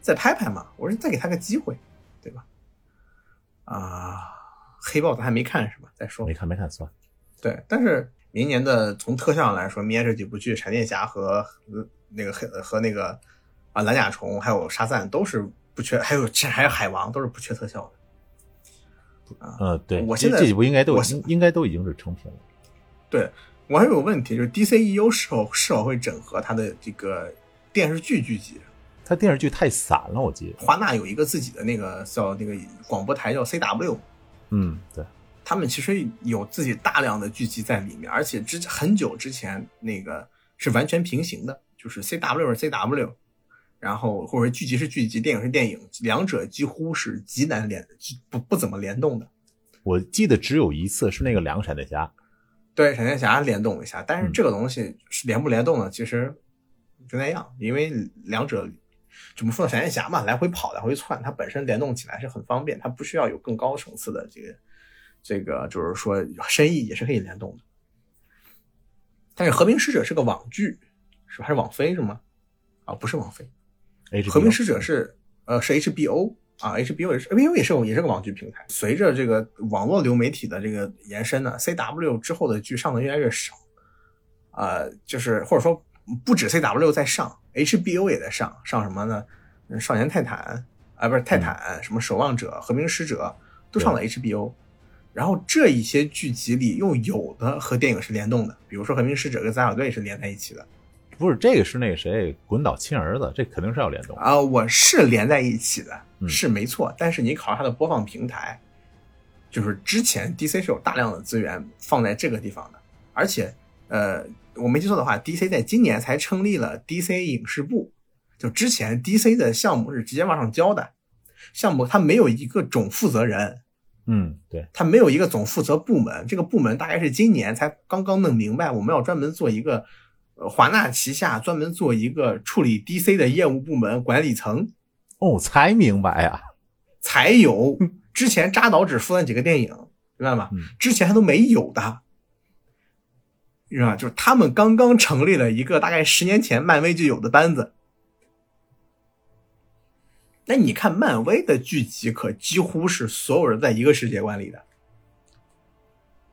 再拍拍嘛，我说再给他个机会，对吧？啊，黑豹咱还没看是吧？再说没看没看算。对，但是明年的从特效上来说，明年这几部剧《闪电侠》和那个黑和那个啊蓝甲虫还有沙赞都是不缺，还有这还有海王都是不缺特效的。啊，呃，对，我现在这几部应该都应该都已经是成品了。对我还有个问题，就是 DCEU 是否是否会整合它的这个电视剧剧集？它电视剧太散了，我记得。华纳有一个自己的那个叫那个广播台叫 CW。嗯，对。他们其实有自己大量的剧集在里面，而且之很久之前那个是完全平行的，就是 C W 是 C W，然后或者剧集是剧集，电影是电影，两者几乎是极难联，不不怎么联动的。我记得只有一次是那个两个闪电侠，对闪电侠联动一下，但是这个东西是联不联动呢？其实就那样，因为两者怎么说呢？闪电侠嘛，来回跑，来回窜，它本身联动起来是很方便，它不需要有更高层次的这个这个，就是说深意也是可以联动的。但是和平使者是个网剧，是吧？还是网飞是吗？啊，不是网飞，和平使者是呃是 HBO 啊，HBO 也是 HBO 也是也是个网剧平台。随着这个网络流媒体的这个延伸呢，CW 之后的剧上的越来越少，呃，就是或者说不止 CW 在上，HBO 也在上，上什么呢？少年泰坦啊，不是泰坦，什么守望者、和平使者都上了 HBO。然后这一些剧集里又有的和电影是联动的，比如说和平使者跟杂小队是连在一起的。不是这个是那个谁滚岛亲儿子，这肯定是要联动啊！我是连在一起的，是没错。但是你考虑它的播放平台，就是之前 DC 是有大量的资源放在这个地方的，而且呃，我没记错的话，DC 在今年才成立了 DC 影视部。就之前 DC 的项目是直接往上交的，项目它没有一个总负责人，嗯，对，它没有一个总负责部门，这个部门大概是今年才刚刚弄明白，我们要专门做一个。呃，华纳旗下专门做一个处理 DC 的业务部门管理层，哦，才明白呀，才有之前扎导只负责几个电影，明白吗？之前他都没有的，是吧？就是他们刚刚成立了一个大概十年前漫威就有的班子。那你看漫威的剧集，可几乎是所有人在一个世界观里的。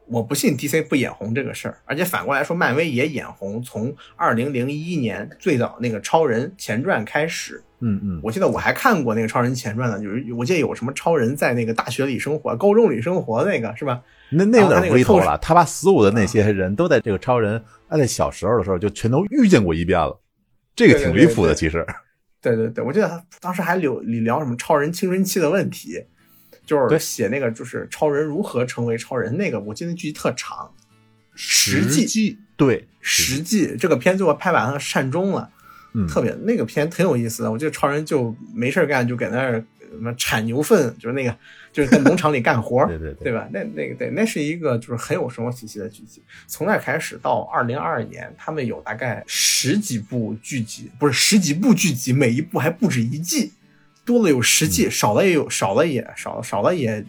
我不信 DC 不眼红这个事儿，而且反过来说，漫威也眼红。从二零零一年最早那个超人前传开始，嗯嗯，我记得我还看过那个超人前传呢，就是我记得有什么超人在那个大学里生活、高中里生活那个是吧？那那有点无厘头了。他把所有的那些人都在这个超人在小时候的时候就全都遇见过一遍了，这个挺离谱的。其实，对对对，我记得他当时还聊聊什么超人青春期的问题。就是写那个，就是超人如何成为超人那个，我记得剧特长，实际对实际这个片最后拍完了善终了，嗯，特别那个片挺有意思的。我记得超人就没事干，就搁那么产牛粪，就是那个就是在农场里干活，对对对吧？那那个对，那是一个就是很有生活气息的剧集。从那开始到二零二二年，他们有大概十几部剧集，不是十几部剧集，每一部还不止一季。多了有十季，少了也有，少了也少，少了也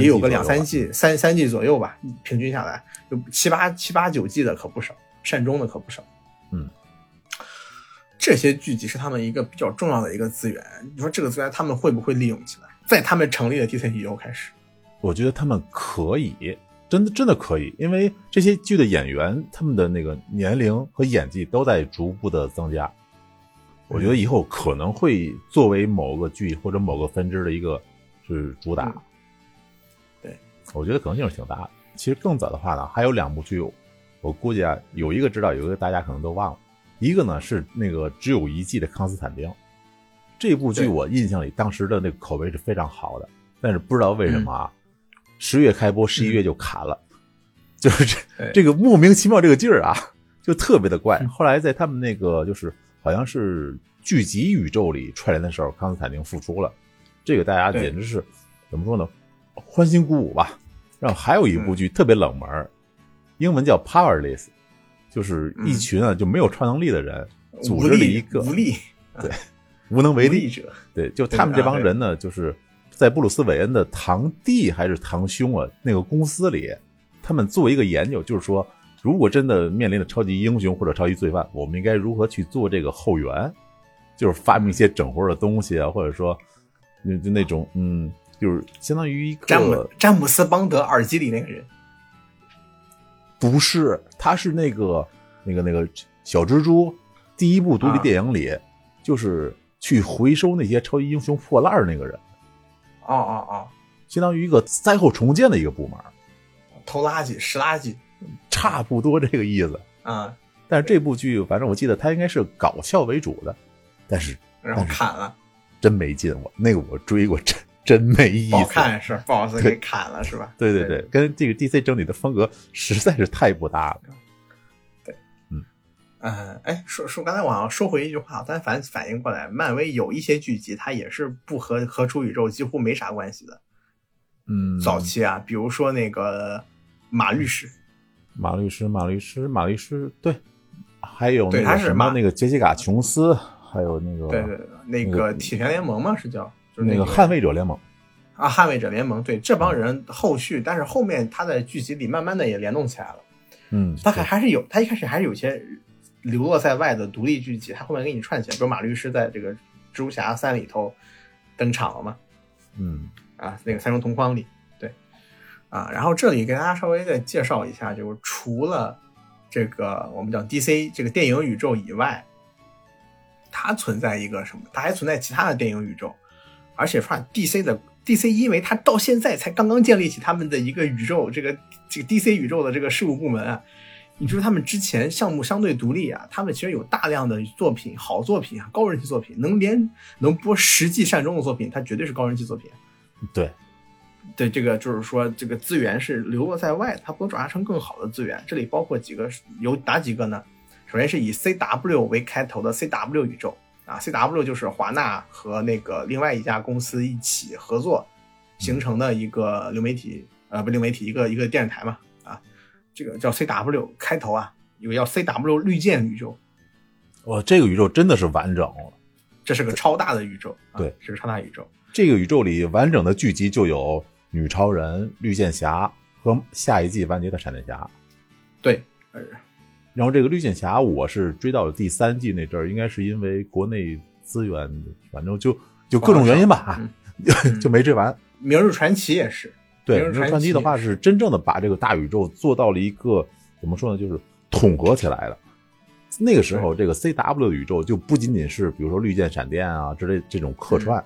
也有个两三季，三三季左右吧，平均下来就七八七八九季的可不少，善终的可不少。嗯，这些剧集是他们一个比较重要的一个资源。你说这个资源他们会不会利用起来？在他们成立的 DC 以后开始，我觉得他们可以，真的真的可以，因为这些剧的演员他们的那个年龄和演技都在逐步的增加。我觉得以后可能会作为某个剧或者某个分支的一个是主打，对，我觉得可能性是挺大的。其实更早的话呢，还有两部剧，我估计啊，有一个知道，有一个大家可能都忘了。一个呢是那个只有一季的《康斯坦丁》，这部剧我印象里当时的那个口碑是非常好的，但是不知道为什么啊，十月开播，十一月就卡了，就是这这个莫名其妙这个劲儿啊，就特别的怪。后来在他们那个就是。好像是剧集宇宙里串联的时候，康斯坦丁复出了，这个大家简直是怎么说呢？欢欣鼓舞吧。然后还有一部剧特别冷门，英文叫《Powerless》，就是一群啊就没有超能力的人组织了一个无力，对，无能为力者。对，就他们这帮人呢，就是在布鲁斯韦恩的堂弟还是堂兄啊那个公司里，他们做一个研究，就是说。如果真的面临着超级英雄或者超级罪犯，我们应该如何去做这个后援？就是发明一些整活的东西啊，或者说，就就那种，嗯，就是相当于一个詹姆詹姆斯邦德耳机里那个人，不是，他是那个那个那个小蜘蛛第一部独立电影里，就是去回收那些超级英雄破烂那个人。哦哦哦，相当于一个灾后重建的一个部门，偷垃圾拾垃圾。差不多这个意思啊，但是这部剧反正我记得它应该是搞笑为主的，但是然后砍了，真没劲。我那个我追过，真真没意思。好看是不好意思给砍了是吧？对对对，跟这个 DC 整体的风格实在是太不搭了。对，嗯嗯，哎，说说刚才我好像说回一句话，但反反应过来，漫威有一些剧集它也是不和和出宇宙几乎没啥关系的。嗯，早期啊，比如说那个马律师。马律师，马律师，马律师，对，还有那对他是马个什么那个杰西卡·琼斯，还有那个对对，对那个铁拳联盟嘛是叫，就是那个捍卫者联盟，啊，捍卫者联盟，对这帮人后续，但是后面他在剧集里慢慢的也联动起来了。嗯，他还还是有，他一开始还是有些流落在外的独立剧集，他后面给你串起来，比如马律师在这个蜘蛛侠三里头登场了嘛，嗯啊，那个三重同框里，对，啊，然后这里给大家稍微再介绍一下，就是除了这个我们讲 DC 这个电影宇宙以外，它存在一个什么？它还存在其他的电影宇宙，而且说 DC 的 DC，因为它到现在才刚刚建立起他们的一个宇宙，这个这个 DC 宇宙的这个事务部门啊，你说他们之前项目相对独立啊，他们其实有大量的作品，好作品啊，高人气作品，能连能播十季善终的作品，它绝对是高人气作品。对，对，这个就是说，这个资源是流落在外的，它不能转化成更好的资源。这里包括几个，有哪几个呢？首先是以 CW 为开头的 CW 宇宙啊，CW 就是华纳和那个另外一家公司一起合作形成的一个流媒体，呃，不流媒体，一个一个电视台嘛，啊，这个叫 CW 开头啊，有个叫 CW 绿箭宇宙，哇，这个宇宙真的是完整了。这是个超大的宇宙，啊、对，是个超大宇宙。这个宇宙里完整的剧集就有女超人、绿箭侠和下一季完结的闪电侠。对，呃，然后这个绿箭侠，我是追到了第三季那阵儿，应该是因为国内资源，反正就就各种原因吧，嗯 就没追完。明日传奇也是，对，明日传奇的话是真正的把这个大宇宙做到了一个怎么说呢，就是统合起来了。那个时候，这个 CW 的宇宙就不仅仅是比如说绿箭、闪电啊之类这种客串，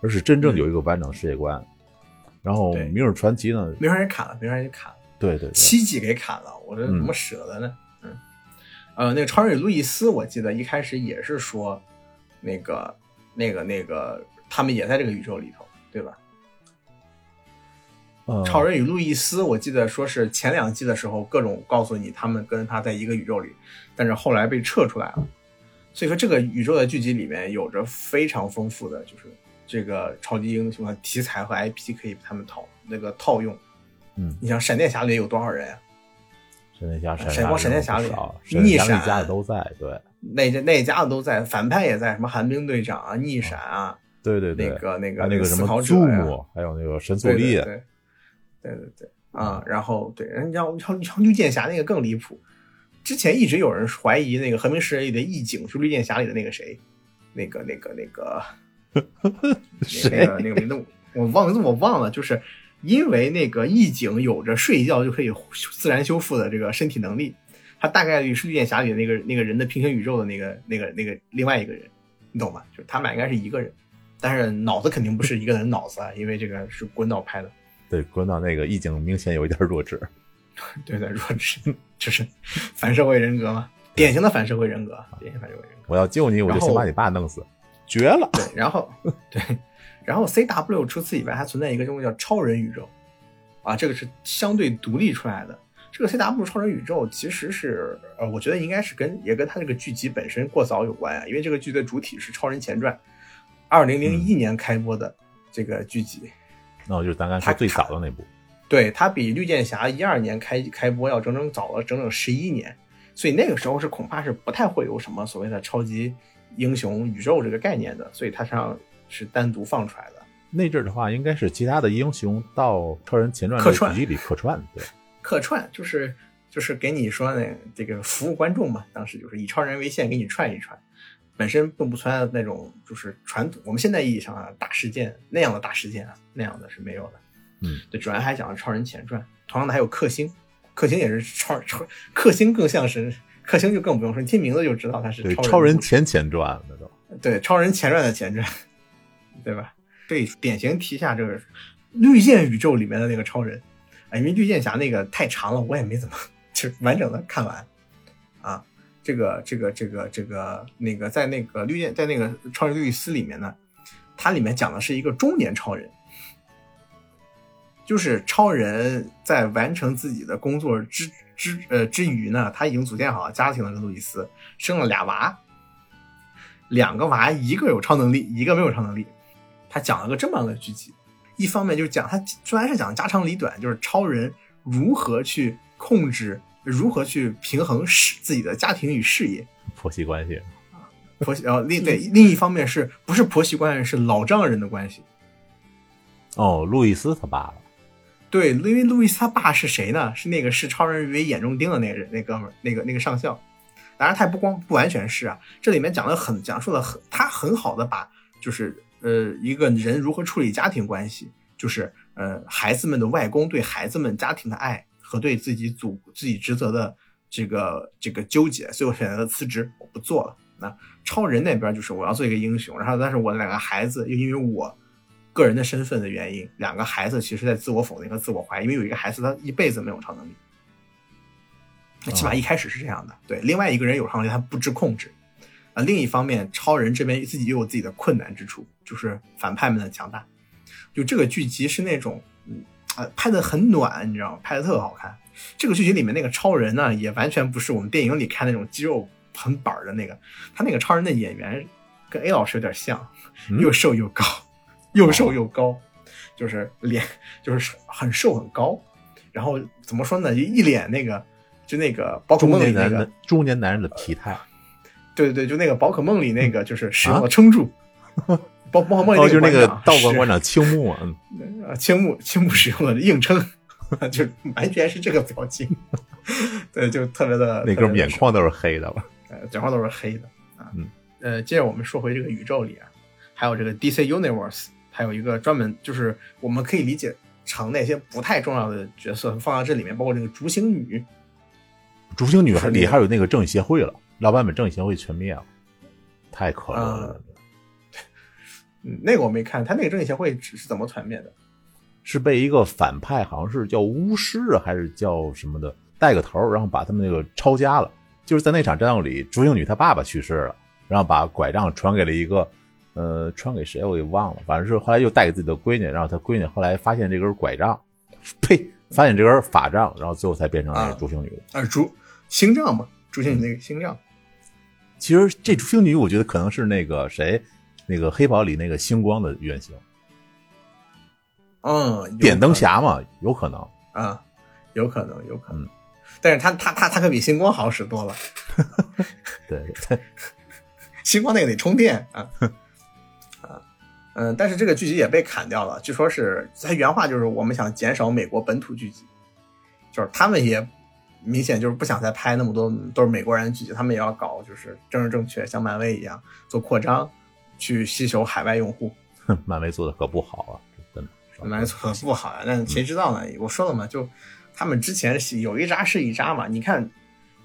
而是真正有一个完整的世界观。然后明日传奇呢，明日传奇砍了，明日传奇砍了。对对对，七季给砍了，我这怎么舍得呢？嗯，呃，那个超人与路易斯，我记得一开始也是说，那个、那个、那个，他们也在这个宇宙里头，对吧？呃超人与路易斯，我记得说是前两季的时候，各种告诉你他们跟他在一个宇宙里，但是后来被撤出来了。所以说，这个宇宙的剧集里面有着非常丰富的，就是这个超级英雄的题材和 IP 可以他们套那个套用。嗯，你像闪电侠里有多少人啊？闪电侠、闪光闪电侠里，逆闪家的都在，对。那家那家子都在，反派也在，什么寒冰队长啊、逆闪啊，对对对，那个那个那个什么思考者呀，祖母，还有那个神速对力对，对对对对啊，然后对，人家像像绿箭侠那个更离谱，之前一直有人怀疑那个和平使者里的义警是绿箭侠里的那个谁，那个那个那个 那个那个名字我忘了我忘了，就是因为那个义警有着睡一觉就可以自然修复的这个身体能力，他大概率是绿箭侠里的那个那个人的平行宇宙的那个那个那个另外一个人，你懂吗？就是他们俩应该是一个人，但是脑子肯定不是一个人脑子啊，因为这个是滚导拍的。对，滚到那个义警明显有一点弱智。对对，弱智就是反社会人格嘛，典型的反社会人格，典型反社会人格。我要救你，我就先把你爸弄死，绝了。对，然后 对，然后 CW 除此以外还存在一个东西叫超人宇宙，啊，这个是相对独立出来的。这个 CW 超人宇宙其实是呃，我觉得应该是跟也跟它这个剧集本身过早有关啊，因为这个剧的主体是《超人前传》，二零零一年开播的这个剧集。那我就是咱刚才说最早的那部。对，它比绿箭侠一二年开开播要整整早了整整十一年，所以那个时候是恐怕是不太会有什么所谓的超级英雄宇宙这个概念的，所以它上是单独放出来的。那阵儿的话，应该是其他的英雄到超人前传的客串剧集里客串，对，客串就是就是给你说那，这个服务观众嘛，当时就是以超人为线给你串一串，本身并不存在那种就是传统我们现在意义上啊大事件那样的大事件啊那样的是没有的。嗯，对，主要还讲了超人前传，同样的还有克星，克星也是超超克星更像是克星就更不用说，你听名字就知道他是对，超超人前前传那都。对超人前传的前传，对吧？这典型提下这个绿箭宇宙里面的那个超人啊，因为绿箭侠那个太长了，我也没怎么 就完整的看完啊。这个这个这个这个那个在那个绿箭在那个超人路易斯里面呢，它里面讲的是一个中年超人。就是超人在完成自己的工作之之呃之余呢，他已经组建好了家庭了，跟路易斯生了俩娃，两个娃一个有超能力，一个没有超能力。他讲了个这么样的剧集，一方面就是讲他虽然是讲家长里短，就是超人如何去控制如何去平衡事自己的家庭与事业。婆媳关系，婆媳，然后另对另一方面是不是婆媳关系是老丈人的关系？哦，路易斯他爸爸。对，因为路易斯他爸是谁呢？是那个视超人为眼中钉的那个人，那哥们儿，那个那个上校。当然，他也不光不完全是啊，这里面讲的很讲述了很他很好的把就是呃一个人如何处理家庭关系，就是呃孩子们的外公对孩子们家庭的爱和对自己祖自己职责的这个这个纠结，所以我选择了辞职，我不做了。那超人那边就是我要做一个英雄，然后但是我的两个孩子又因为我。个人的身份的原因，两个孩子其实在自我否定和自我怀疑，因为有一个孩子他一辈子没有超能力，那起码一开始是这样的。对，另外一个人有超能力，他不知控制。啊，另一方面，超人这边自己又有自己的困难之处，就是反派们的强大。就这个剧集是那种，嗯啊，拍的很暖，你知道吗？拍的特好看。这个剧集里面那个超人呢，也完全不是我们电影里看那种肌肉很板的那个，他那个超人的演员跟 A 老师有点像，又瘦又高。又瘦又高，就是脸就是很瘦很高，然后怎么说呢？一脸那个就那个宝可梦里那个中年男人的体态。对对对，就那个宝可梦里那个就是使用了撑住，宝 宝可梦里就是那个道馆馆长青木，啊，青木青木使用了硬撑，就完全是这个表情。对，就特别的那哥们眼眶都是黑的了，呃，眼眶都是黑的啊。嗯，呃，接着我们说回这个宇宙里啊，还有这个 DC Universe。还有一个专门就是我们可以理解成那些不太重要的角色放到这里面，包括这个竹星女。竹星女里还有那个正义协会了，老版本正义协会全灭了，太可怜了。嗯，那个我没看，他那个正义协会是怎么团灭的？是被一个反派，好像是叫巫师啊，还是叫什么的，带个头，然后把他们那个抄家了。就是在那场战斗里，朱星女她爸爸去世了，然后把拐杖传给了一个。呃，传给谁我给忘了，反正是后来又带给自己的闺女，然后她闺女后来发现这根拐杖，呸，发现这根法杖，然后最后才变成了竹星女啊，朱星杖嘛，朱星女那个星杖。其实这出星女，我觉得可能是那个谁，那个黑袍里那个星光的原型。嗯，点灯侠嘛，有可能啊，有可能，有可能。但是他他他他可比星光好使多了。对，星光那个得充电 啊。嗯，但是这个剧集也被砍掉了，据说是他原话就是我们想减少美国本土剧集，就是他们也明显就是不想再拍那么多都是美国人的剧集，他们也要搞就是政治正确，像漫威一样做扩张，去吸收海外用户。漫威做的可不好啊，真的。漫威做的不好啊，那谁知道呢？我说了嘛，就他们之前有一扎是一扎嘛，你看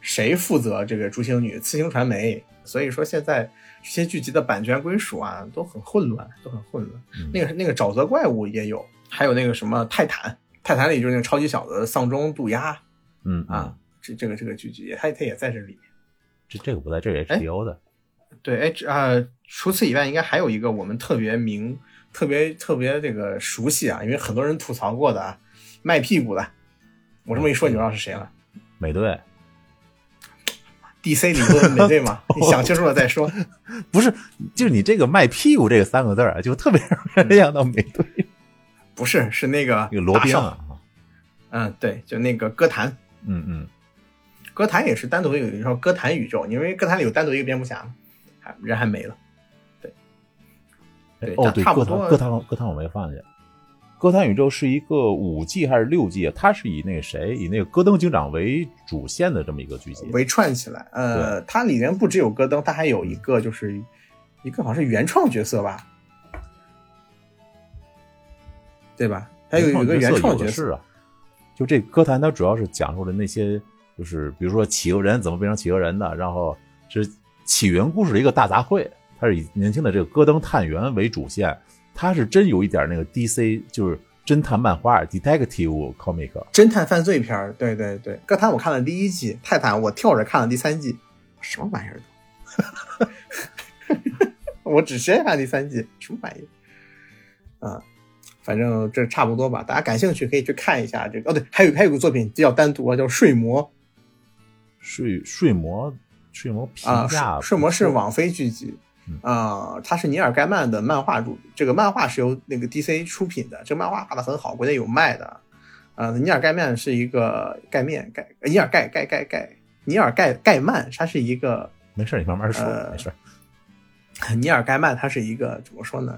谁负责这个《朱星女》？次星传媒。所以说现在这些剧集的版权归属啊都很混乱，都很混乱。那个那个沼泽怪物也有，还有那个什么泰坦，泰坦里就是那个超级小子丧钟渡鸦，嗯啊，这这个这个剧集它它也在这里面。这这个不在这 HBO 的。对，哎，啊，除此以外，应该还有一个我们特别明、特别特别这个熟悉啊，因为很多人吐槽过的啊，卖屁股的。我这么一说，你就知道是谁了？美队。D.C. 里的美队嘛，你想清楚了再说。不是，就是你这个卖屁股这个三个字啊，就特别让人联想到美队。不是，是那个那个罗宾啊。嗯，对，就那个歌坛。嗯嗯，歌坛也是单独有一套歌坛宇宙，因为歌坛里有单独一个蝙蝠侠，还人还没了。对，对，哦对，歌坛歌坛歌坛我没放下。歌坛宇宙是一个五季还是六季啊？它是以那个谁，以那个戈登警长为主线的这么一个剧集，为串起来。呃，它里面不只有戈登，它还有一个就是一个好像是原创角色吧，对吧？还有一个原创角色啊。就这歌坛，它主要是讲述的那些，就是比如说企鹅人怎么变成企鹅人的，然后是起源故事的一个大杂烩。它是以年轻的这个戈登探员为主线。它是真有一点那个 DC，就是侦探漫画，detective comic，侦探犯罪片对对对，歌坛我看了第一季，泰坦我跳着看了第三季，什么玩意儿都，我只先看第三季，什么玩意儿？啊，反正这差不多吧，大家感兴趣可以去看一下这个。哦，对，还有还有个作品比较单独啊，叫《睡魔》。睡睡魔，睡魔评价，睡魔是网飞剧集。啊，它是尼尔盖曼的漫画主，这个漫画是由那个 DC 出品的，这个漫画画的很好，国内有卖的，呃，尼尔盖曼是一个盖面盖尼尔盖盖盖盖尼尔盖盖曼，他是一个没事，你慢慢说，没事。尼尔盖曼他是一个怎么说呢？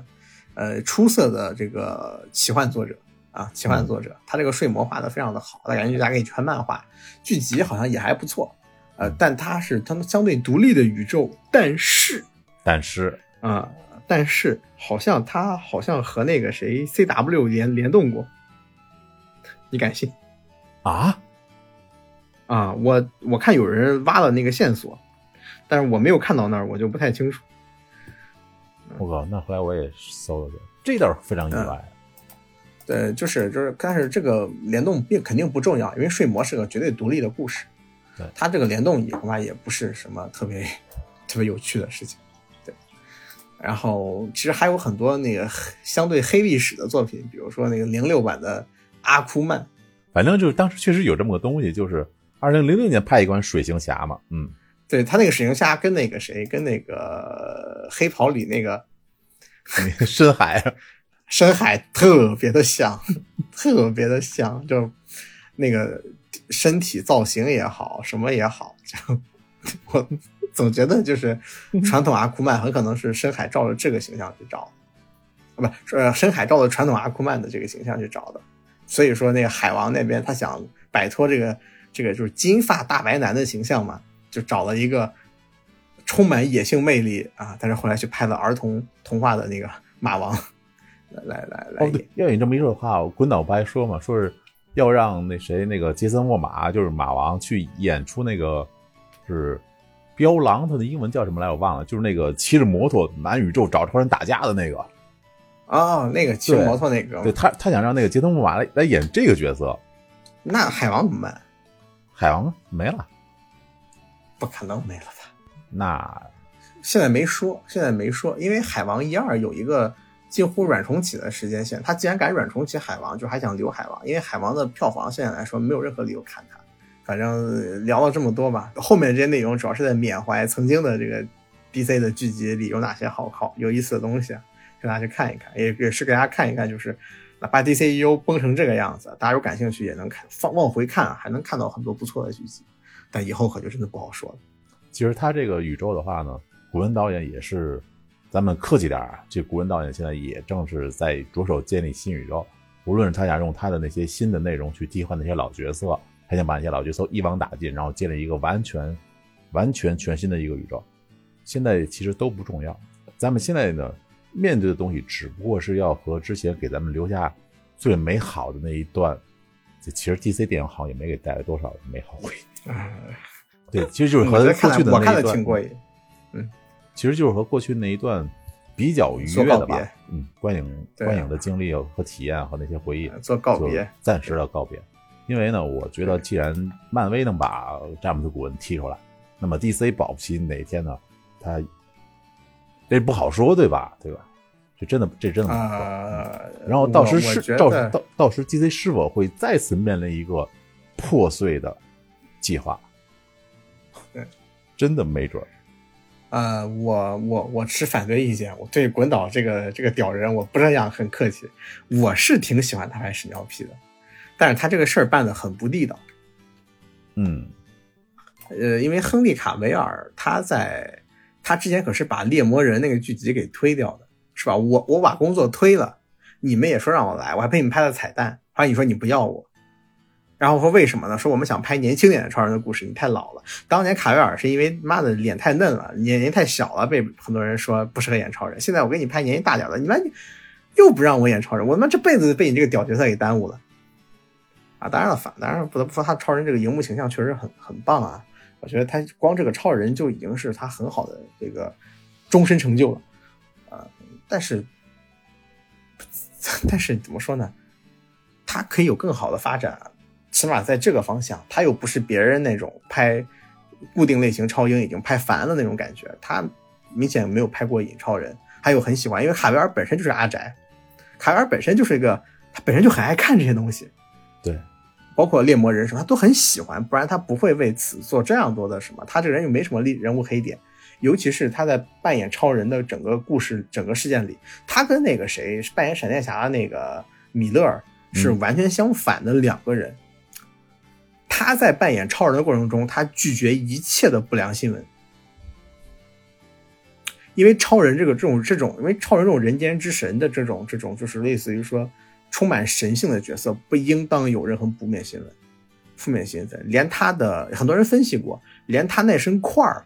呃，出色的这个奇幻作者啊，奇幻作者，他这个睡魔画的非常的好，他感觉大家可以全漫画，剧集好像也还不错。呃，但他是他们相对独立的宇宙，但是但是啊，但是好像他好像和那个谁 C W 联联动过。你敢信？啊啊！我我看有人挖了那个线索，但是我没有看到那儿，我就不太清楚。我靠！那后来我也搜了这，这倒是非常意外。对，就是就是，但是这个联动并肯定不重要，因为睡魔是个绝对独立的故事。对，它这个联动也恐怕也不是什么特别特别有趣的事情。对，然后其实还有很多那个相对黑历史的作品，比如说那个零六版的。阿库曼，反正就是当时确实有这么个东西，就是二零零六年拍一款水行侠嘛，嗯，对他那个水行侠跟那个谁，跟那个黑袍里那个 深海，深海特别的像，特别的像，就那个身体造型也好，什么也好，就我总觉得就是 传统阿库曼很可能是深海照着这个形象去找，啊，不是深海照着传统阿库曼的这个形象去找的。所以说，那个海王那边他想摆脱这个这个就是金发大白男的形象嘛，就找了一个充满野性魅力啊，但是后来去拍了儿童童话的那个马王来来来来。哦，对，要你这么一说的话，滚导不还说嘛，说是要让那谁那个杰森沃马，就是马王去演出那个是彪狼，他的英文叫什么来我忘了，就是那个骑着摩托满宇宙找超人打架的那个。哦，那个骑摩托那个，对他，他想让那个杰森·莫玛来来演这个角色。那海王怎么办？海王没了，不可能没了吧？那现在没说，现在没说，因为海王一二有一个近乎软重启的时间线。他既然敢软重启海王，就还想留海王，因为海王的票房现在来说没有任何理由砍他。反正聊了这么多吧，后面这些内容主要是在缅怀曾经的这个 DC 的剧集里有哪些好好有意思的东西。给大家去看一看，也也是给大家看一看，就是哪怕 DCEU 崩成这个样子，大家有感兴趣也能看，放往回看，还能看到很多不错的剧集。但以后可就真的不好说了。其实他这个宇宙的话呢，古文导演也是，咱们客气点啊，这古文导演现在也正是在着手建立新宇宙。无论是他想用他的那些新的内容去替换那些老角色，还想把那些老角色一网打尽，然后建立一个完全、完全全新的一个宇宙。现在其实都不重要，咱们现在呢。面对的东西只不过是要和之前给咱们留下最美好的那一段，这其实 DC 电影好像也没给带来多少美好回忆。对，其实就是和过去的那一段，嗯，其实就是和过去那一段比较愉悦的吧，嗯，观影观影的经历和体验和那些回忆做告别，暂时的告别。因为呢，我觉得既然漫威能把詹姆斯古恩踢出来，那么 DC 保不齐哪天呢，他。这不好说，对吧？对吧？这真的，这真的。啊。然后到时是到到到时 DC 是否会再次面临一个破碎的计划？对，真的没准儿。呃，我我我持反对意见。我对滚导这个这个屌人，我不这样很客气。我是挺喜欢他拍屎尿屁的，但是他这个事儿办的很不地道。嗯。呃，因为亨利卡维尔他在。他之前可是把猎魔人那个剧集给推掉的，是吧？我我把工作推了，你们也说让我来，我还陪你们拍了彩蛋，后来你说你不要我，然后我说为什么呢？说我们想拍年轻点的超人的故事，你太老了。当年卡维尔是因为妈的脸太嫩了，年龄太小了，被很多人说不适合演超人。现在我给你拍年纪大点的，你妈又不让我演超人，我他妈这辈子被你这个屌角色给耽误了啊！当然了，反当然不得不说他超人这个荧幕形象确实很很棒啊。我觉得他光这个超人就已经是他很好的这个终身成就了，啊，但是，但是怎么说呢？他可以有更好的发展，起码在这个方向，他又不是别人那种拍固定类型超英已经拍烦了那种感觉，他明显没有拍过瘾超人，还有很喜欢，因为卡维尔本身就是阿宅，卡维尔本身就是一个他本身就很爱看这些东西，对。包括猎魔人什么，他都很喜欢，不然他不会为此做这样多的什么。他这个人又没什么立人物黑点，尤其是他在扮演超人的整个故事、整个事件里，他跟那个谁扮演闪电侠的那个米勒，是完全相反的两个人。他在扮演超人的过程中，他拒绝一切的不良新闻，因为超人这个这种这种，因为超人这种人间之神的这种这种，就是类似于说充满神性的角色，不应当有任何负面新闻。负面新闻，连他的很多人分析过，连他那身块儿，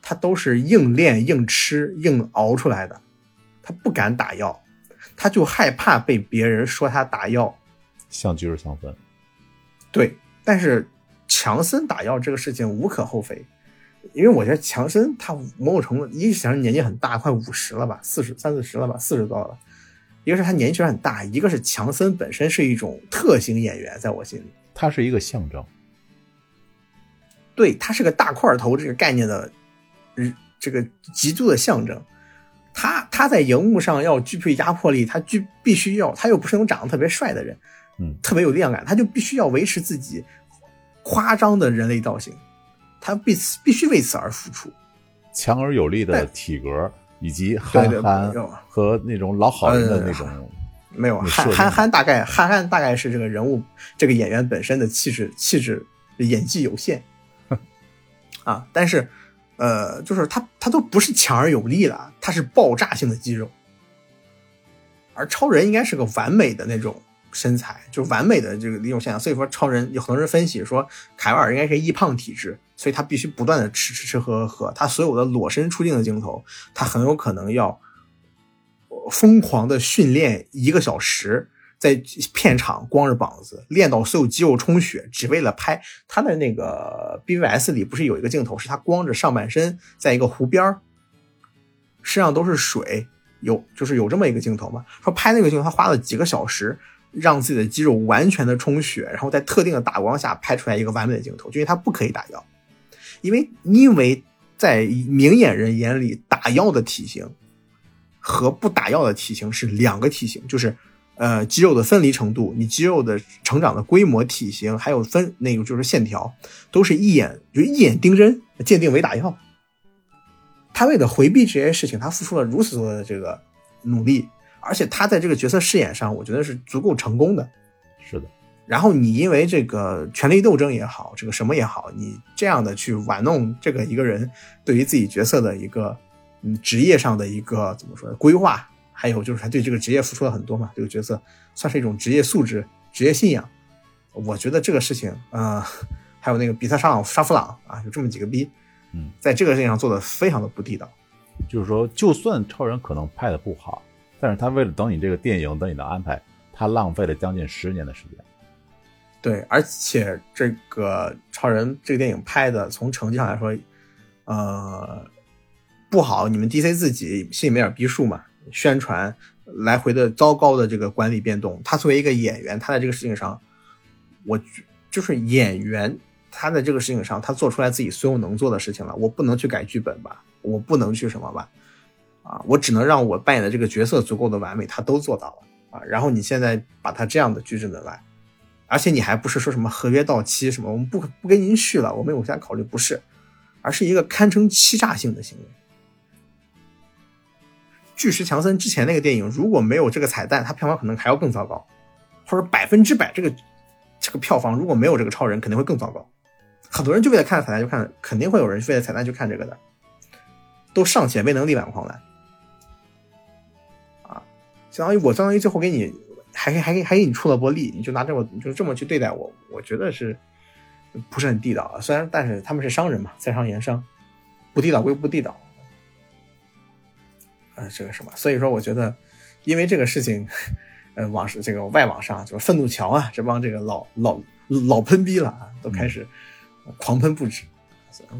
他都是硬练、硬吃、硬熬出来的，他不敢打药，他就害怕被别人说他打药，像聚是相分，对。但是强森打药这个事情无可厚非，因为我觉得强森他某种程度，一是年纪很大，快五十了吧，四十三四十了吧，四十多了；一个是他年纪确实很大，一个是强森本身是一种特型演员，在我心里，他是一个象征。对他是个大块头这个概念的，这个极度的象征。他他在荧幕上要具备压迫力，他具必须要，他又不是那种长得特别帅的人，嗯，特别有力量感，他就必须要维持自己。夸张的人类造型，他必必须为此而付出。强而有力的体格，以及憨憨和那种老好人的那种，没有憨憨憨大概憨憨大概是这个人物这个演员本身的气质气质演技有限 啊，但是呃，就是他他都不是强而有力了，他是爆炸性的肌肉，而超人应该是个完美的那种。身材就完美的这个一种现象，所以说超人有很多人分析说凯尔应该是易胖体质，所以他必须不断的吃吃吃喝喝喝，他所有的裸身出镜的镜头，他很有可能要疯狂的训练一个小时，在片场光着膀子练到所有肌肉充血，只为了拍他的那个 BVS 里不是有一个镜头是他光着上半身在一个湖边身上都是水，有就是有这么一个镜头嘛？说拍那个镜头他花了几个小时。让自己的肌肉完全的充血，然后在特定的打光下拍出来一个完美的镜头，就因为他不可以打药，因为因为在明眼人眼里，打药的体型和不打药的体型是两个体型，就是呃肌肉的分离程度，你肌肉的成长的规模、体型，还有分那个就是线条，都是一眼就一眼定针鉴定为打药。他为了回避这些事情，他付出了如此多的这个努力。而且他在这个角色饰演上，我觉得是足够成功的。是的。然后你因为这个权力斗争也好，这个什么也好，你这样的去玩弄这个一个人对于自己角色的一个嗯职业上的一个怎么说规划，还有就是他对这个职业付出了很多嘛，这个角色算是一种职业素质、职业信仰。我觉得这个事情呃，还有那个比特沙朗沙弗朗啊，有这么几个逼，嗯，在这个事情上做的非常的不地道。就是说，就算超人可能拍的不好。但是他为了等你这个电影，等你的安排，他浪费了将近十年的时间。对，而且这个超人这个电影拍的，从成绩上来说，呃，不好。你们 DC 自己心里没点逼数嘛？宣传来回的糟糕的这个管理变动，他作为一个演员，他在这个事情上，我就是演员，他在这个事情上，他做出来自己所有能做的事情了。我不能去改剧本吧？我不能去什么吧？啊，我只能让我扮演的这个角色足够的完美，他都做到了啊。然后你现在把他这样的拒之门外，而且你还不是说什么合约到期什么，我们不不跟您续了，我们有其他考虑，不是，而是一个堪称欺诈性的行为。巨石强森之前那个电影如果没有这个彩蛋，他票房可能还要更糟糕，或者百分之百这个这个票房如果没有这个超人肯定会更糟糕。很多人就为了看彩蛋就看，肯定会有人为了彩蛋去看这个的，都尚且未能力挽狂澜。相当于我相当于最后给你，还还还还给你出了波力，你就拿这么就这么去对待我，我觉得是不是很地道啊？虽然但是他们是商人嘛，在商言商，不地道归不地道，呃，这个什么？所以说，我觉得因为这个事情，呃，网是这个外网上就是愤怒桥啊，这帮这个老老老喷逼了啊，都开始狂喷不止。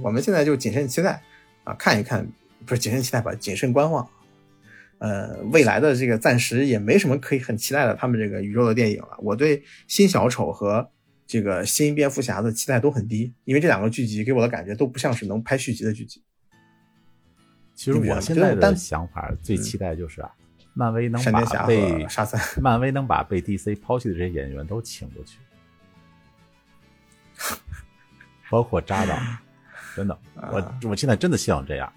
我们现在就谨慎期待啊，看一看，不是谨慎期待吧，谨慎观望。呃，未来的这个暂时也没什么可以很期待的，他们这个宇宙的电影了。我对新小丑和这个新蝙蝠侠的期待都很低，因为这两个剧集给我的感觉都不像是能拍续集的剧集。其实我现在的想法最期待就是啊，漫威能把被沙三，漫威能把被 DC 抛弃的这些演员都请过去，包括扎导，真的，我我现在真的希望这样。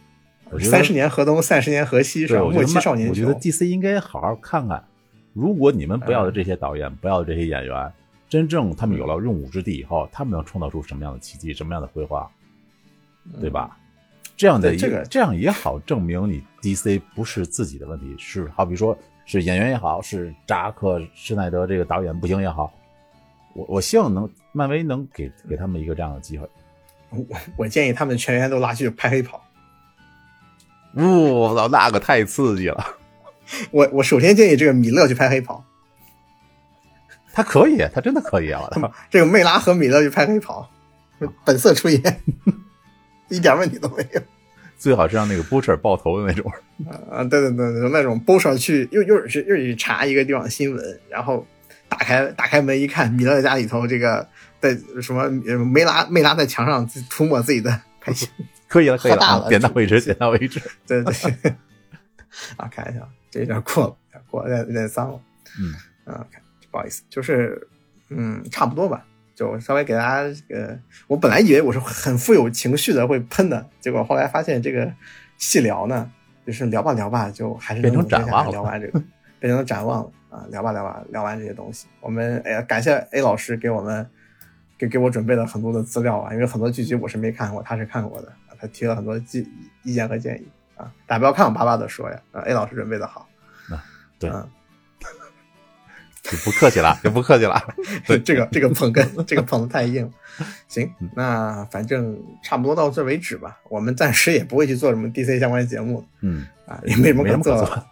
三十年河东，三十年河西，是吧？末期少年我觉得 DC 应该好好看看如果你们不要的这些导演，不要的这些演员，真正他们有了用武之地以后，他们能创造出什么样的奇迹，什么样的辉煌，对吧？这样的这个这样也好证明你 DC 不是自己的问题，是好比说是演员也好，是扎克施耐德这个导演不行也好，我我希望能漫威能给给他们一个这样的机会。我我建议他们全员都拉去拍黑袍。我操，那个太刺激了！我我首先建议这个米勒去拍黑袍，他可以，他真的可以啊！这个梅拉和米勒去拍黑袍，本色出演，一点问题都没有。最好是让那个波彻爆头的那种。啊，对对对对，那种波彻去又又是又去查一个地方新闻，然后打开打开门一看，米勒家里头这个在什么梅拉梅拉在墙上涂抹自己的拍戏。可以了，可以了，点到为止，点到为止。对 对，啊，看一下，这有点过了，有点过了，有点有点脏了。嗯，啊，不好意思，就是，嗯，差不多吧，就稍微给大家，呃，我本来以为我是很富有情绪的会喷的，结果后来发现这个细聊呢，就是聊吧聊吧，就还是变成展望了，聊完这个，变成展望了啊，聊吧聊吧，聊完这些东西，我们哎呀，感谢 A 老师给我们给给我准备了很多的资料啊，因为很多剧集我是没看过，他是看过的。他提了很多意意见和建议啊，大家不要看我巴巴的说呀。啊，A 老师准备的好，啊，对，就不客气了，就不客气了。对，这个这个捧哏，这个捧的太硬。行，那反正差不多到这为止吧。我们暂时也不会去做什么 DC 相关节目，嗯啊，也没什么可做的，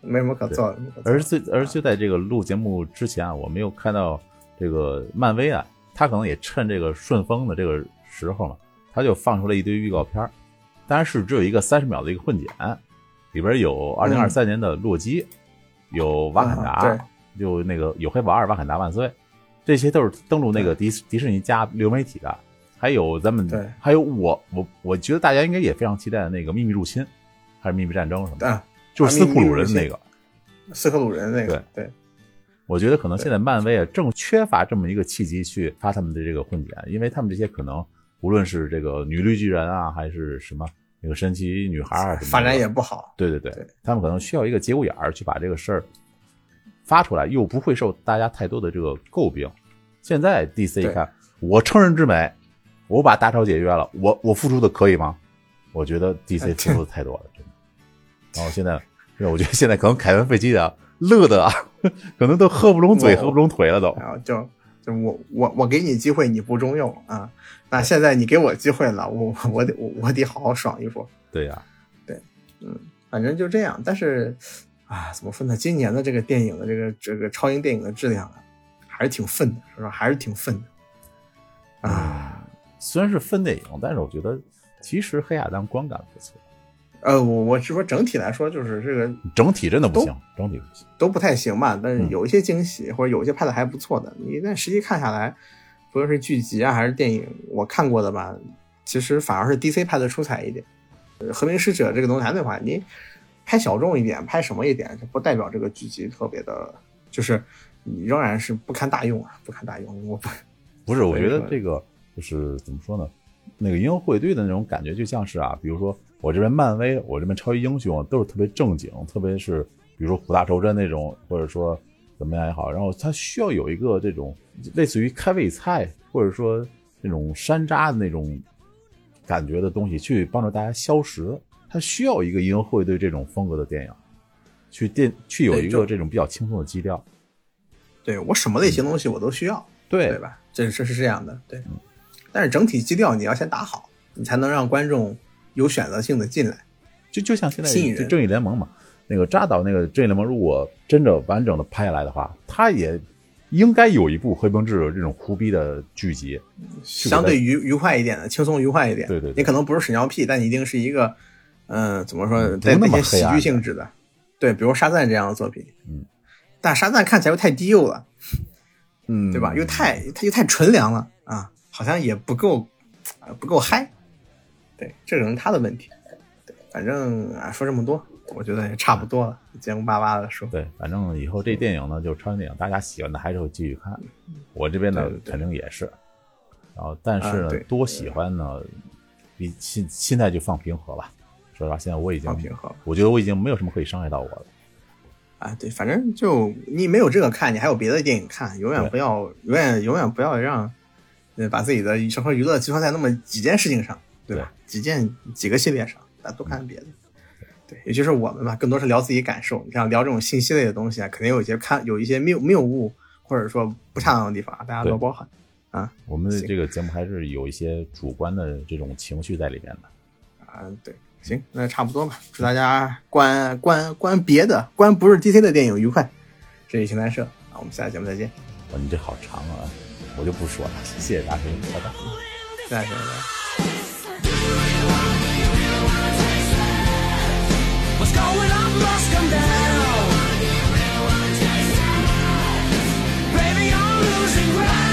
没什么可做的。而就而就在这个录节目之前啊，我没有看到这个漫威啊，他可能也趁这个顺风的这个时候嘛。他就放出了一堆预告片儿，当然是只有一个三十秒的一个混剪，里边有二零二三年的洛基，有瓦坎达，就那个有黑豹二瓦坎达万岁，这些都是登陆那个迪迪士尼加流媒体的，还有咱们，还有我我我觉得大家应该也非常期待的那个秘密入侵，还是秘密战争什么的，就是斯库鲁人那个，斯库鲁人那个，对对，我觉得可能现在漫威啊正缺乏这么一个契机去发他们的这个混剪，因为他们这些可能。无论是这个女绿巨人啊，还是什么那个神奇女孩啊，什么发展也不好。对对对，他们可能需要一个节骨眼儿去把这个事儿发出来，又不会受大家太多的这个诟病。现在 DC 一看，我乘人之美，我把大超解约了，我我付出的可以吗？我觉得 DC 付出的太多了，真的。然后现在，我觉得现在可能凯文费奇的乐的啊，可能都合不拢嘴，合不拢腿了都。然后就就我我我给你机会，你不中用啊。那现在你给我机会了，我我得我我得好好爽一波。对呀，对，嗯，反正就这样。但是啊，怎么说呢？今年的这个电影的这个这个超英电影的质量啊，还是挺愤的，是吧？还是挺愤的。啊，虽然是分电影，但是我觉得其实黑亚当观感不错。呃，我我是说整体来说，就是这个整体真的不行，整体不行，都不太行吧。但是有一些惊喜，或者有一些拍的还不错的，你但实际看下来。不论是剧集啊还是电影，我看过的吧，其实反而是 DC 拍的出彩一点。和平使者这个东西，还那话，你拍小众一点，拍什么一点，不代表这个剧集特别的，就是你仍然是不堪大用啊，不堪大用。我不不是，我觉得这个就是怎么说呢？那个银河护卫队的那种感觉，就像是啊，比如说我这边漫威，我这边超级英雄都是特别正经，特别是比如说虎大仇深那种，或者说。怎么样也好，然后它需要有一个这种类似于开胃菜，或者说那种山楂的那种感觉的东西，去帮助大家消食。它需要一个银河护卫队这种风格的电影，去电去有一个这种比较轻松的基调。对我什么类型东西我都需要，对对吧？这这是这样的，对。但是整体基调你要先打好，你才能让观众有选择性的进来。就就像现在就正义联盟嘛。那个扎导那个《正义联盟》，如果真的完整的拍下来的话，他也应该有一部《黑帮制》这种胡逼的剧集，相对愉愉快一点的，轻松愉快一点。对对，你可能不是屎尿屁，但一定是一个，嗯，怎么说，带那些喜剧性质的。对，比如《沙赞》这样的作品。嗯。但《沙赞》看起来又太低幼了，嗯，对吧？又太，它又太纯良了啊，好像也不够，不够嗨。对，这可能他的问题。对，反正啊，说这么多。我觉得也差不多了，结结巴巴的说。对，反正以后这电影呢，就是超级电影，大家喜欢的还是会继续看。我这边呢，肯定也是。然后，但是呢，多喜欢呢，比心心态就放平和吧。说实话，现在我已经放平和，我觉得我已经没有什么可以伤害到我了。啊，对，反正就你没有这个看，你还有别的电影看，永远不要，永远永远不要让，呃，把自己的生活娱乐集中在那么几件事情上，对吧？几件几个系列上，大家多看别的。对，尤其是我们嘛，更多是聊自己感受。你像聊这种信息类的东西啊，肯定有一些看有一些谬谬误，或者说不恰当的地方，大家多包涵啊。我们的这个节目还是有一些主观的这种情绪在里面的。啊，对。行，那差不多吧。祝大家观观观别的观不是 DC 的电影愉快。这里青蓝社啊，我们下期节目再见。哇，你这好长啊，我就不说了。谢谢大师，拜拜。再见。going up must come down. Baby, I'm losing ground.